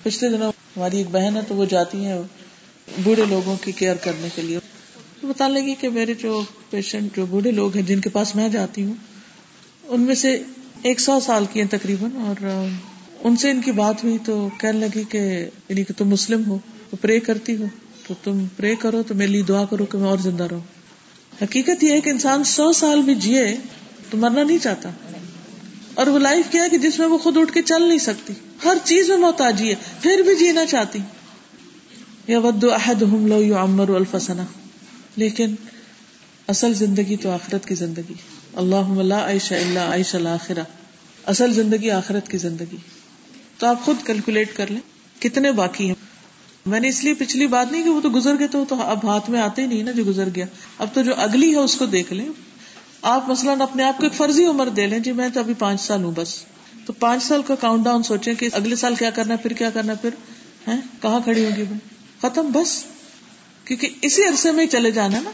پچھلے دنوں ہماری ایک بہن ہے تو وہ جاتی ہیں۔ بوڑھے لوگوں کی کیئر کرنے کے لیے۔ بتا لگی کہ میرے جو پیشنٹ، جو بوڑھے لوگ ہیں، جن کے پاس میں جاتی ہوں، ان میں سے ایک سو سال کی ہیں تقریباً، اور ان سے ان کی بات ہوئی تو کہنے لگی کہ یعنی کہ تم مسلم ہو، تو پرے کرتی ہو۔ تو تم پرے کرو، تو میرے لیے دعا کرو کہ میں اور زندہ رہوں۔ حقیقت یہ ہے کہ انسان سو سال بھی جیے تو مرنا نہیں چاہتا۔ اور وہ لائف کیا ہے کہ جس میں وہ خود اٹھ کے چل نہیں سکتی۔ ہر چیز میں محتاجی ہے، پھر بھی جینا چاہتی۔ یا ود احد ہم لو یو امر الفسنا لیکن اصل زندگی تو آخرت کی زندگی۔ اللہ اللہ عائشہ اللہ عائش الآخرہ اصل زندگی آخرت کی زندگی۔ تو آپ خود کیلکولیٹ کر لیں کتنے باقی ہیں۔ میں نے اس لیے پچھلی بات نہیں کہ وہ تو گزر گئے تو اب ہاتھ میں آتے ہی نہیں نا جو گزر گیا۔ اب تو جو اگلی ہے اس کو دیکھ لیں۔ آپ مثلاً اپنے آپ کو ایک فرضی عمر دے لیں۔ جی میں تو ابھی پانچ سال ہوں بس۔ تو پانچ سال کا کاؤنٹ ڈاؤن سوچیں کہ اگلے سال کیا کرنا پھر کیا کرنا پھر ہے کہاں کھڑی ہوگی ختم بس۔ کیونکہ اسی عرصے میں ہی چلے جانا نا۔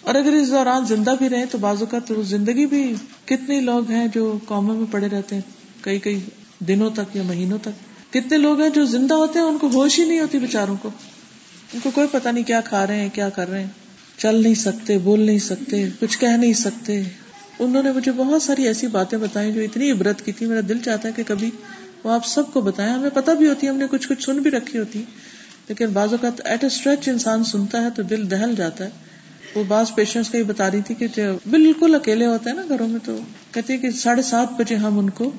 اور اگر اس دوران زندہ بھی رہے تو بازو کا تو زندگی بھی کتنے لوگ ہیں جو قوموں میں پڑے رہتے ہیں۔ کئی کئی دنوں تک یا مہینوں تک۔ کتنے لوگ ہیں جو زندہ ہوتے ہیں، ان کو ہوش ہی نہیں ہوتی بےچاروں کو۔ ان کو کوئی پتا نہیں کیا کھا رہے ہیں، کیا کر رہے ہیں۔ چل نہیں سکتے، بول نہیں سکتے، کچھ کہہ نہیں سکتے۔ انہوں نے مجھے بہت ساری ایسی باتیں بتائی جو اتنی عبرت کی تھی۔ میرا دل چاہتا ہے کہ کبھی وہ آپ سب کو بتایا ہمیں پتا بھی ہوتی ہے، ہم نے کچھ کچھ سن بھی رکھی ہوتی۔ لیکن بعض اوقات ایٹ اے اسٹریچ انسان سنتا ہے تو دل دہل جاتا ہے۔ وہ بعض پیشنٹس کا یہ بتا رہی تھی کہ بالکل اکیلے ہوتے ہیں نا گھروں میں تو کہتے کہ ساڑھے سات بجے ہم ان کو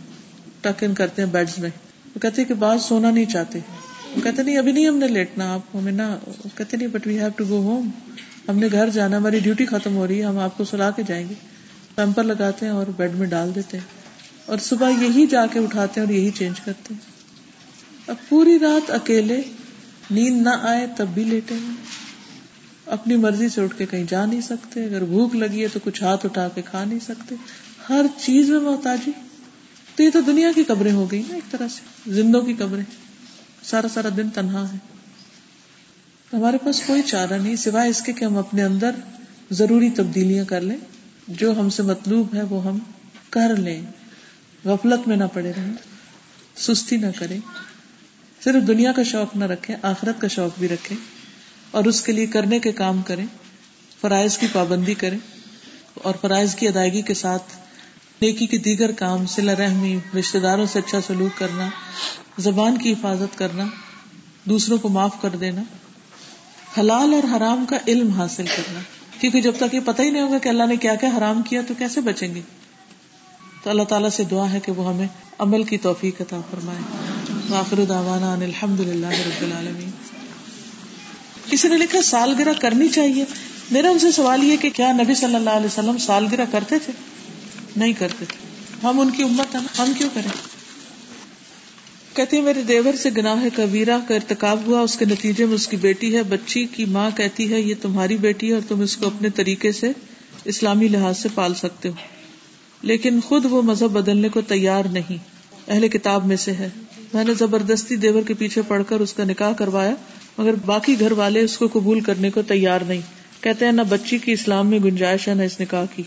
ٹک ان کرتے ہیں بیڈ میں۔ وہ کہتے کہ بعض سونا نہیں چاہتے۔ وہ کہتے نہیں، ابھی نہیں ہم نے لیٹنا، آپ ہمیں نہ کہتے نہیں but we have to go home ہم نے گھر جانا، ہماری ڈیوٹی ختم ہو رہی ہے، ہم آپ کو سلا کے جائیں گے۔ پیمپر لگاتے ہیں اور بیڈ میں ڈال دیتے ہیں۔ اور صبح یہی جا کے اٹھاتے ہیں اور یہی چینج کرتے ہیں۔ اب پوری رات اکیلے نیند نہ آئے تب بھی لیٹے ہیں اپنی مرضی سے اٹھ کے کہیں جا نہیں سکتے۔ اگر بھوک لگی ہے تو کچھ ہاتھ اٹھا کے کھا نہیں سکتے۔ ہر چیز میں محتاجی۔ تو یہ تو دنیا کی قبریں ہو گئی نا ایک طرح سے۔ زندوں کی قبریں۔ سارا سارا دن تنہا ہے۔ ہمارے پاس کوئی چارہ نہیں، سوائے اس کے کہ ہم اپنے اندر ضروری تبدیلیاں کر لیں۔ جو ہم سے مطلوب ہے وہ ہم کر لیں۔ غفلت میں نہ پڑے رہیں۔ سستی نہ کریں۔ صرف دنیا کا شوق نہ رکھے آخرت کا شوق بھی رکھے اور اس کے لیے کرنے کے کام کریں، فرائض کی پابندی کریں اور فرائض کی ادائیگی کے ساتھ نیکی کے دیگر کام سلا رحمی رشتے داروں سے اچھا سلوک کرنا، زبان کی حفاظت کرنا، دوسروں کو معاف کر دینا، حلال اور حرام کا علم حاصل کرنا۔ کیونکہ جب تک یہ پتہ ہی نہیں ہوگا کہ اللہ نے کیا کیا حرام کیا تو کیسے بچیں گے؟ تو اللہ تعالیٰ سے دعا ہے کہ وہ ہمیں عمل کی توفیق عطا فرمائے۔ آخر دعوانا ان الحمد للہ رب العالمین۔ کسی نے لکھا، سالگرہ کرنی چاہیے۔ میرا ان سے سوال یہ کہ کیا نبی صلی اللہ علیہ وسلم سالگرہ کرتے تھے؟ نہیں کرتے تھے۔ ہم ان کی امت ہے ہم کیوں کریں؟ کہتی ہے میرے دیور سے گناہ کبیرہ کا ارتکاب ہوا، اس کے نتیجے میں اس کی بیٹی ہے، بچی کی ماں کہتی ہے، یہ تمہاری بیٹی ہے اور تم اس کو اپنے طریقے سے اسلامی لحاظ سے پال سکتے ہو۔ لیکن خود وہ مذہب بدلنے کو تیار نہیں۔ اہل کتاب میں سے ہے۔ میں نے زبردستی دیور کے پیچھے پڑھ کر اس کا نکاح کروایا، مگر باقی گھر والے اس کو قبول کرنے کو تیار نہیں۔ کہتے ہیں نہ بچی کی اسلام میں گنجائش ہے، نہ اس نکاح کی۔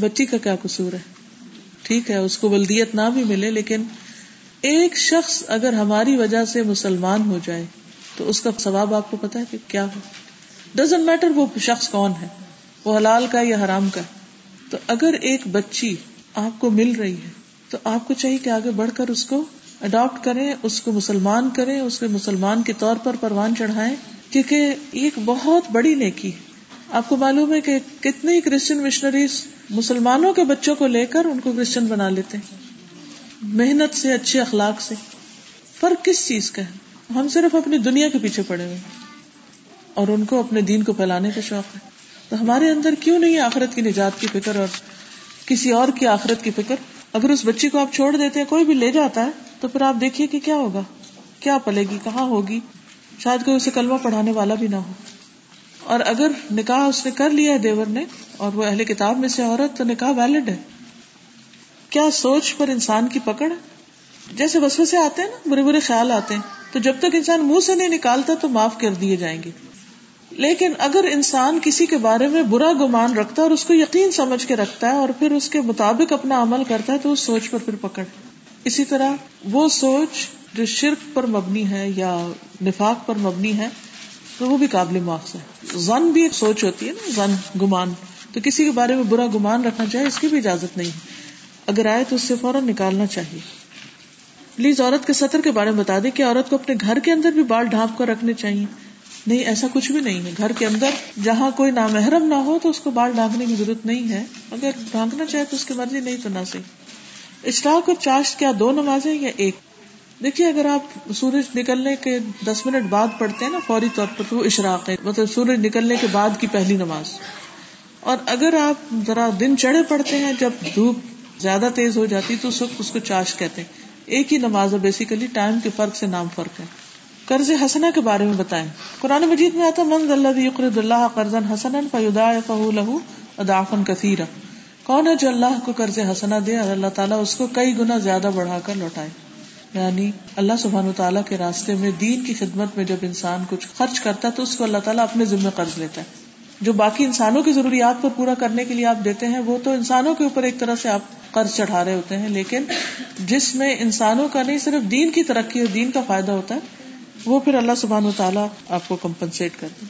بچی کا کیا قصور ہے؟ ٹھیک ہے، اس کو ولدیت نہ بھی ملے، لیکن ایک شخص اگر ہماری وجہ سے مسلمان ہو جائے، تو اس کا ثواب آپ کو پتا ہے کہ کیا ہو۔ ڈزنٹ میٹر وہ شخص کون ہے، وہ حلال کا یا حرام کا۔ تو اگر ایک بچی آپ کو مل رہی ہے، تو آپ کو چاہیے کہ آگے بڑھ کر اس کو اڈاپٹ کریں، اس کو مسلمان کریں، اس کے مسلمان کے طور پر پروان چڑھائیں، کیونکہ ایک بہت بڑی نیکی ہے۔ آپ کو معلوم ہے کہ کتنے کرسچن مشنریز مسلمانوں کے بچوں کو لے کر ان کو کرسچن بنا لیتے ہیں۔ محنت سے، اچھے اخلاق سے۔ فرق کس چیز کا ہے؟ ہم صرف اپنی دنیا کے پیچھے پڑے ہوئے اور ان کو اپنے دین کو پھیلانے کا شوق ہے۔ تو ہمارے اندر کیوں نہیں آخرت کی نجات کی فکر اور کسی اور کی آخرت کی فکر؟ اگر اس بچی کو آپ چھوڑ دیتے ہیں، کوئی بھی لے جاتا ہے، تو پھر آپ دیکھیے کہ کیا ہوگا؟ کیا پلے گی؟ کہاں ہوگی؟ شاید کوئی اسے کلمہ پڑھانے والا بھی نہ ہو۔ اور اگر نکاح اس نے کر لیا ہے دیور نے، اور وہ اہل کتاب میں سے عورت، تو نکاح ویلڈ ہے۔ کیا سوچ پر انسان کی پکڑ جیسے وسو سے آتے ہیں نا، برے برے خیال آتے ہیں، تو جب تک انسان منہ سے نہیں نکالتا، تو معاف کر دیے جائیں گے۔ لیکن اگر انسان کسی کے بارے میں برا گمان رکھتا ہے اور اس کو یقین سمجھ کے رکھتا ہے اور پھر اس کے مطابق اپنا عمل کرتا ہے تو اس سوچ پر پھر پکڑ۔ اسی طرح وہ سوچ جو شرک پر مبنی ہے یا نفاق پر مبنی ہے، تو وہ بھی قابل مواقع ہے۔ زن بھی ایک سوچ ہوتی ہے نا، زن، گمان۔ تو کسی کے بارے میں برا گمان رکھنا چاہے، اس کی بھی اجازت نہیں ہے۔ اگر آئے تو اس سے فوراً نکالنا چاہیے۔ پلیز عورت کے سطر کے بارے میں بتا دیں کہ عورت کو اپنے گھر کے اندر بھی بال ڈھانپ کر رکھنے چاہیے۔ نہیں، ایسا کچھ بھی نہیں ہے۔ گھر کے اندر جہاں کوئی نامحرم نہ ہو تو اس کو بال ڈھانکنے کی ضرورت نہیں ہے۔ اگر ڈھانکنا چاہے تو اس کی مرضی نہیں تو نہ صحیح۔ اشراق اور چاشت کیا دو نمازیں یا ایک؟ دیکھیے، اگر آپ سورج نکلنے کے دس منٹ بعد پڑھتے ہیں نا، فوری طور پر تو وہ اشراق ہے۔ مطلب سورج نکلنے کے بعد کی پہلی نماز۔ اور اگر آپ ذرا دن چڑھے پڑتے ہیں، جب دھوپ زیادہ تیز ہو جاتی تو اس وقت اس کو چاش کہتے ہیں۔ ایک ہی نماز ہے بیسیکلی ٹائم کے فرق سے نام فرق ہے۔ قرض حسنا کے بارے میں بتائیں۔ قرآن مجید میں آتا من اللہ یقرد اللہ قرض حسن فیدا لہو ادافن کون ہے جو اللہ کو قرض حسنا دے اور اللہ تعالیٰ اس کو کئی گنا زیادہ بڑھا کر لوٹائے؟ یعنی اللہ سبحان تعالیٰ کے راستے میں، دین کی خدمت میں جب انسان کچھ خرچ کرتا ہے تو اس کو اللہ تعالیٰ اپنے ذمہ قرض لیتا ہے۔ جو باقی انسانوں کی ضروریات کو پورا کرنے کے لیے آپ دیتے ہیں، وہ تو انسانوں کے اوپر ایک طرح سے آپ قرض چڑھا رہے ہوتے ہیں، لیکن جس میں انسانوں کا نہیں، صرف دین کی ترقی اور دین کا فائدہ ہوتا ہے وہ پھر اللہ سبحان و تعالیٰ آپ کو کمپنسیٹ کر دیں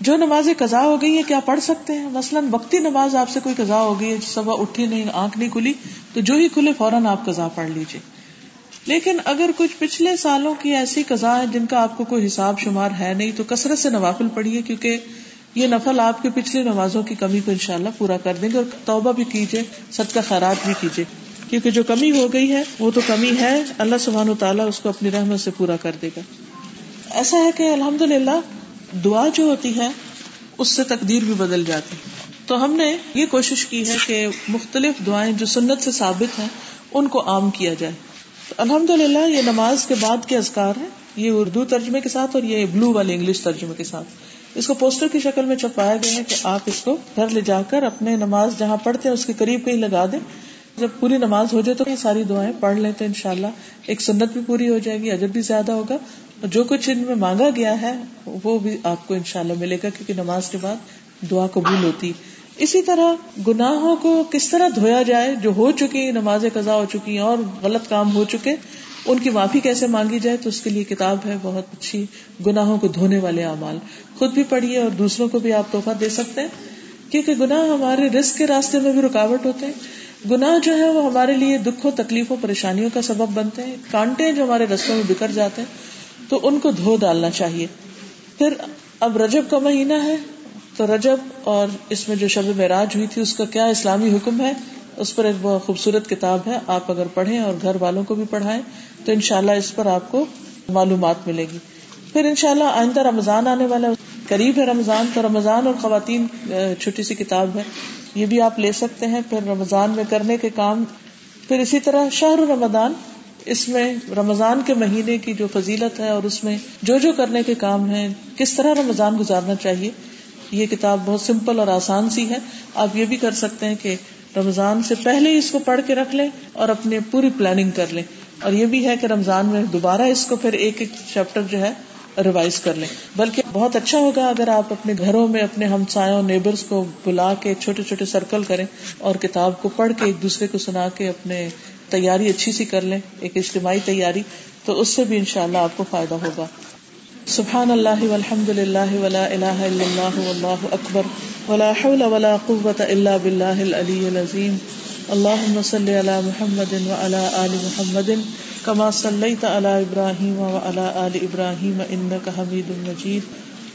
جو نمازیں قزا ہو گئی ہے کیا پڑھ سکتے ہیں؟ مثلاً وقتی نماز آپ سے کوئی قزا ہو گئی ہے صبح اٹھی نہیں، آنکھ نہیں کھلی، تو جو ہی کھلے فوراً آپ قزا پڑھ لیجیے لیکن اگر کچھ پچھلے سالوں کی ایسی قزا ہے جن کا آپ کو کوئی حساب شمار ہے نہیں، تو کثرت سے نوافل پڑھیے، کیونکہ یہ نفل آپ کی پچھلی نمازوں کی کمی کو انشاءاللہ پورا کر دیں گے اور توبہ بھی کیجیے سب کا خیرات بھی کیجیے کیونکہ جو کمی ہو گئی ہے، وہ تو کمی ہے۔ اللہ سبحان و تعالیٰ اس کو اپنی رحمت سے پورا کر دے گا۔ ایسا ہے کہ الحمد للہ دعا جو ہوتی ہے، اس سے تقدیر بھی بدل جاتی تو ہم نے یہ کوشش کی ہے کہ مختلف دعائیں جو سنت سے ثابت ہیں، ان کو عام کیا جائے۔ تو الحمد للہ یہ نماز کے بعد کے ازکار ہے یہ اردو ترجمے کے ساتھ اور یہ بلو والے انگلش ترجمے کے ساتھ۔ اس کو پوسٹر کی شکل میں چھپایا گیا ہے کہ آپ اس کو گھر لے جا کر اپنے نماز جہاں پڑھتے ہیں، اس کے قریب کہیں لگا دیں۔ جب پوری نماز ہو جائے تو ساری دعائیں پڑھ لیں تو انشاءاللہ ایک سنت بھی پوری ہو جائے گی، اجر بھی زیادہ ہوگا۔ اور جو کچھ ان میں مانگا گیا ہے، وہ بھی آپ کو انشاءاللہ ملے گا، کیونکہ نماز کے بعد دعا قبول ہوتی۔ اسی طرح گناہوں کو کس طرح دھویا جائے، جو ہو چکی، نماز قضا ہو چکی، اور غلط کام ہو چکے، ان کی معافی کیسے مانگی جائے، تو اس کے لیے کتاب ہے بہت اچھی، گناہوں کو دھونے والے اعمال۔ خود بھی پڑھیے اور دوسروں کو بھی آپ تحفہ دے سکتے ہیں، کیونکہ گناہ ہمارے رسک کے راستے میں بھی رکاوٹ ہوتے ہیں۔ گناہ جو ہے وہ ہمارے لیے دکھوں تکلیفوں پریشانیوں کا سبب بنتے ہیں، کانٹے جو ہمارے رستوں میں بکھر جاتے ہیں، تو ان کو دھو ڈالنا چاہیے۔ پھر اب رجب کا مہینہ ہے، تو رجب اور اس میں جو شب معراج ہوئی تھی، اس کا کیا اسلامی حکم ہے؟ اس پر ایک بہت خوبصورت کتاب ہے۔ آپ اگر پڑھیں اور گھر والوں کو بھی پڑھائیں، تو انشاءاللہ اس پر آپ کو معلومات ملے گی۔ پھر انشاءاللہ آئندہ رمضان آنے والا قریب ہے رمضان، تو رمضان اور خواتین چھوٹی سی کتاب ہے۔ یہ بھی آپ لے سکتے ہیں پھر رمضان میں کرنے کے کام، پھر اسی طرح شہر رمضان، اس میں رمضان کے مہینے کی جو فضیلت ہے اور اس میں جو جو کرنے کے کام ہیں، کس طرح رمضان گزارنا چاہیے، یہ کتاب بہت سمپل اور آسان سی ہے۔ آپ یہ بھی کر سکتے ہیں کہ رمضان سے پہلے ہی اس کو پڑھ کے رکھ لیں اور اپنے پوری پلاننگ کر لیں۔ اور یہ بھی ہے کہ رمضان میں دوبارہ اس کو پھر ایک ایک چیپٹر جو ہے ریوائز کر لیں۔ بلکہ بہت اچھا ہوگا اگر آپ اپنے گھروں میں اپنے ہمسایوں نیبرس کو بلا کے چھوٹے چھوٹے سرکل کریں اور کتاب کو پڑھ کے ایک دوسرے کو سنا کے اپنے تیاری اچھی سی کر لیں، ایک اجتماعی تیاری، تو اس سے بھی انشاءاللہ اللہ آپ کو فائدہ ہوگا۔ سبحان اللہ والحمد للہ ولا الہ الا اللہ واللہ اکبر ولا حول ولا قوة الا باللہ العلی العظیم۔ اللہم صلی علی محمد وعلی آل محمد۔ کما صلیت علی ابراہیم وعلی آل ابراہیم انک حمید مجید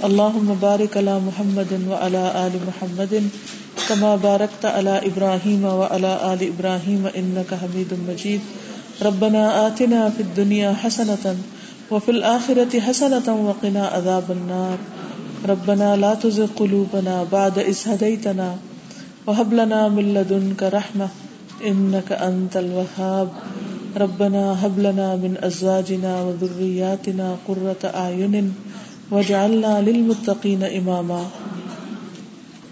اللہم بارک علی محمد وعلی آل محمد کما بارکت علی ابراہیم وعلی آل ابراہیم انک حمید مجید ربنا آتنا فی الدنیا حسنتا وفي الآخرة حسنة وقنا عذاب النار. ربنا لا تزغ قلوبنا بعد إذ هديتنا وهب لنا من لدنك رحمة إنك أنت الوهاب. ربنا هب لنا من ازواجنا وذرياتنا قرة اعين واجعلنا للمتقين اماما.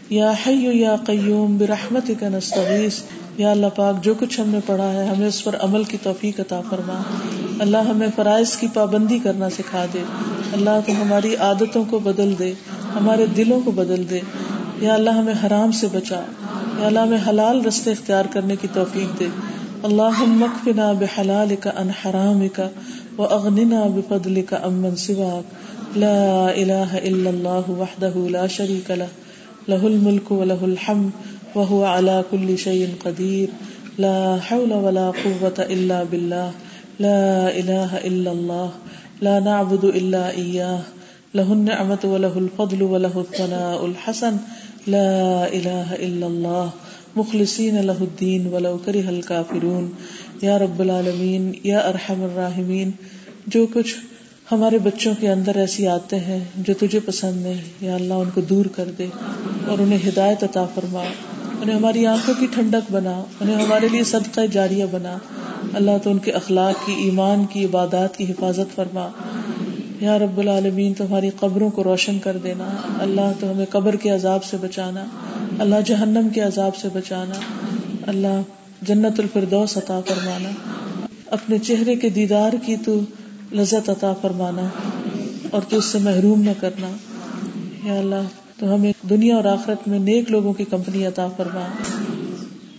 یا حی یا قیوم، برحمتک نستغیث. یا اللہ پاک، جو کچھ ہم نے پڑھا ہے، ہمیں اس پر عمل کی توفیق عطا فرما۔ اللہ ہمیں فرائض کی پابندی کرنا سکھا دے۔ اللہ تو ہماری عادتوں کو بدل دے، ہمارے دلوں کو بدل دے۔ یا اللہ ہمیں حرام سے بچا۔ یا اللہ ہمیں حلال رستے اختیار کرنے کی توفیق دے۔ اللہ مکفنا بحلال کا ان حرام کا و اغننا بفضل کا امن سواک. لا الہ الا اللہ وحدہ لا شریک له له الملک و له الحمد وهو على كل شيء قدير لا حول ولا قوة الا بالله لا الہ الا اللہ. لا نعبد الا اياه له النعمة وله الفضل وله الثناء الحسن. لا الہ الا اللہ. مخلصین الہ الدین ولو کرہ الکافرون. یا رب العالمین، یا ارحم الراحمین، جو کچھ ہمارے بچوں کے اندر ایسی آتے ہیں جو تجھے پسند نہیں یا اللہ ان کو دور کر دے اور انہیں ہدایت عطا فرما، انہیں ہماری آنکھوں کی ٹھنڈک بنا، انہیں ہمارے لیے صدقہ جاریہ بنا۔ اللہ تو ان کے اخلاق کی، ایمان کی، عبادات کی حفاظت فرما۔ یا رب العالمین تو ہماری قبروں کو روشن کر دینا، اللہ تو ہمیں قبر کے عذاب سے بچانا، اللہ جہنم کے عذاب سے بچانا، اللہ جنت الفردوس عطا فرمانا، اپنے چہرے کے دیدار کی تو لذت عطا فرمانا، اور تو اس سے محروم نہ کرنا۔ یا اللہ، تو ہمیں دنیا اور آخرت میں نیک لوگوں کی کمپنی عطا فرما۔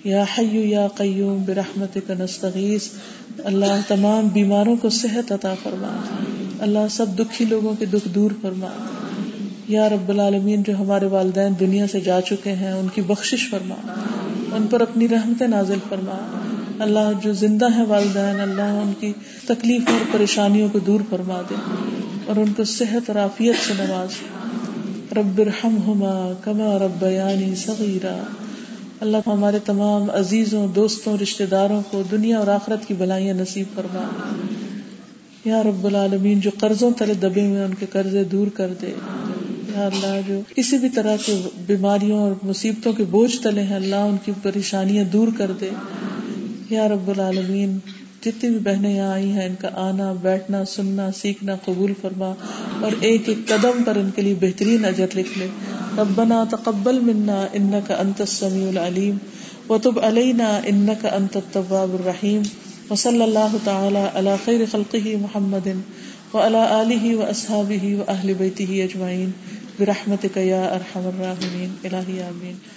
یا حیو یا قیوم برحمت کا نستغیث اللہ تمام بیماروں کو صحت عطا فرما۔ اللہ سب دکھی لوگوں کے دکھ دور فرما۔ یا رب العالمین، جو ہمارے والدین دنیا سے جا چکے ہیں، ان کی بخشش فرما۔ ان پر اپنی رحمت نازل فرما۔ اللہ جو زندہ ہے والدین، اللہ ان کی تکلیف اور پریشانیوں کو دور فرما دے اور ان کو صحت اور عافیت سے نواز۔ رب ہما کما رب یعنی صغیرہ اللہ ہمارے تمام عزیزوں، دوستوں رشتے داروں کو دنیا اور آخرت کی بلائیاں نصیب فرما۔ یا رب العالمین، جو قرضوں تلے دبے ہوئے ان کے قرضے دور کر دے۔ یا اللہ، جو کسی بھی طرح کے بیماریوں اور مصیبتوں کے بوجھ تلے ہیں، اللہ ان کی پریشانیاں دور کر دے۔ یا رب العالمین جتنی بھی بہنیں یہاں آئی ہیں، ان کا آنا، بیٹھنا، سننا، سیکھنا، قبول فرما اور ایک ایک قدم پر ان کے لیے بہترین اجر لکھ لے۔ ربنا تقبل منا ان کا انت السمیع العلیم۔ وتب علینا ان کا انت التواب الرحیم۔ وصلی اللہ تعالی علی خیر خلقہ محمد وعلى آلہ واصحابہ واہل بیتہ اجمعین۔ برحمتك يا ارحم الراحمين الہی آمین۔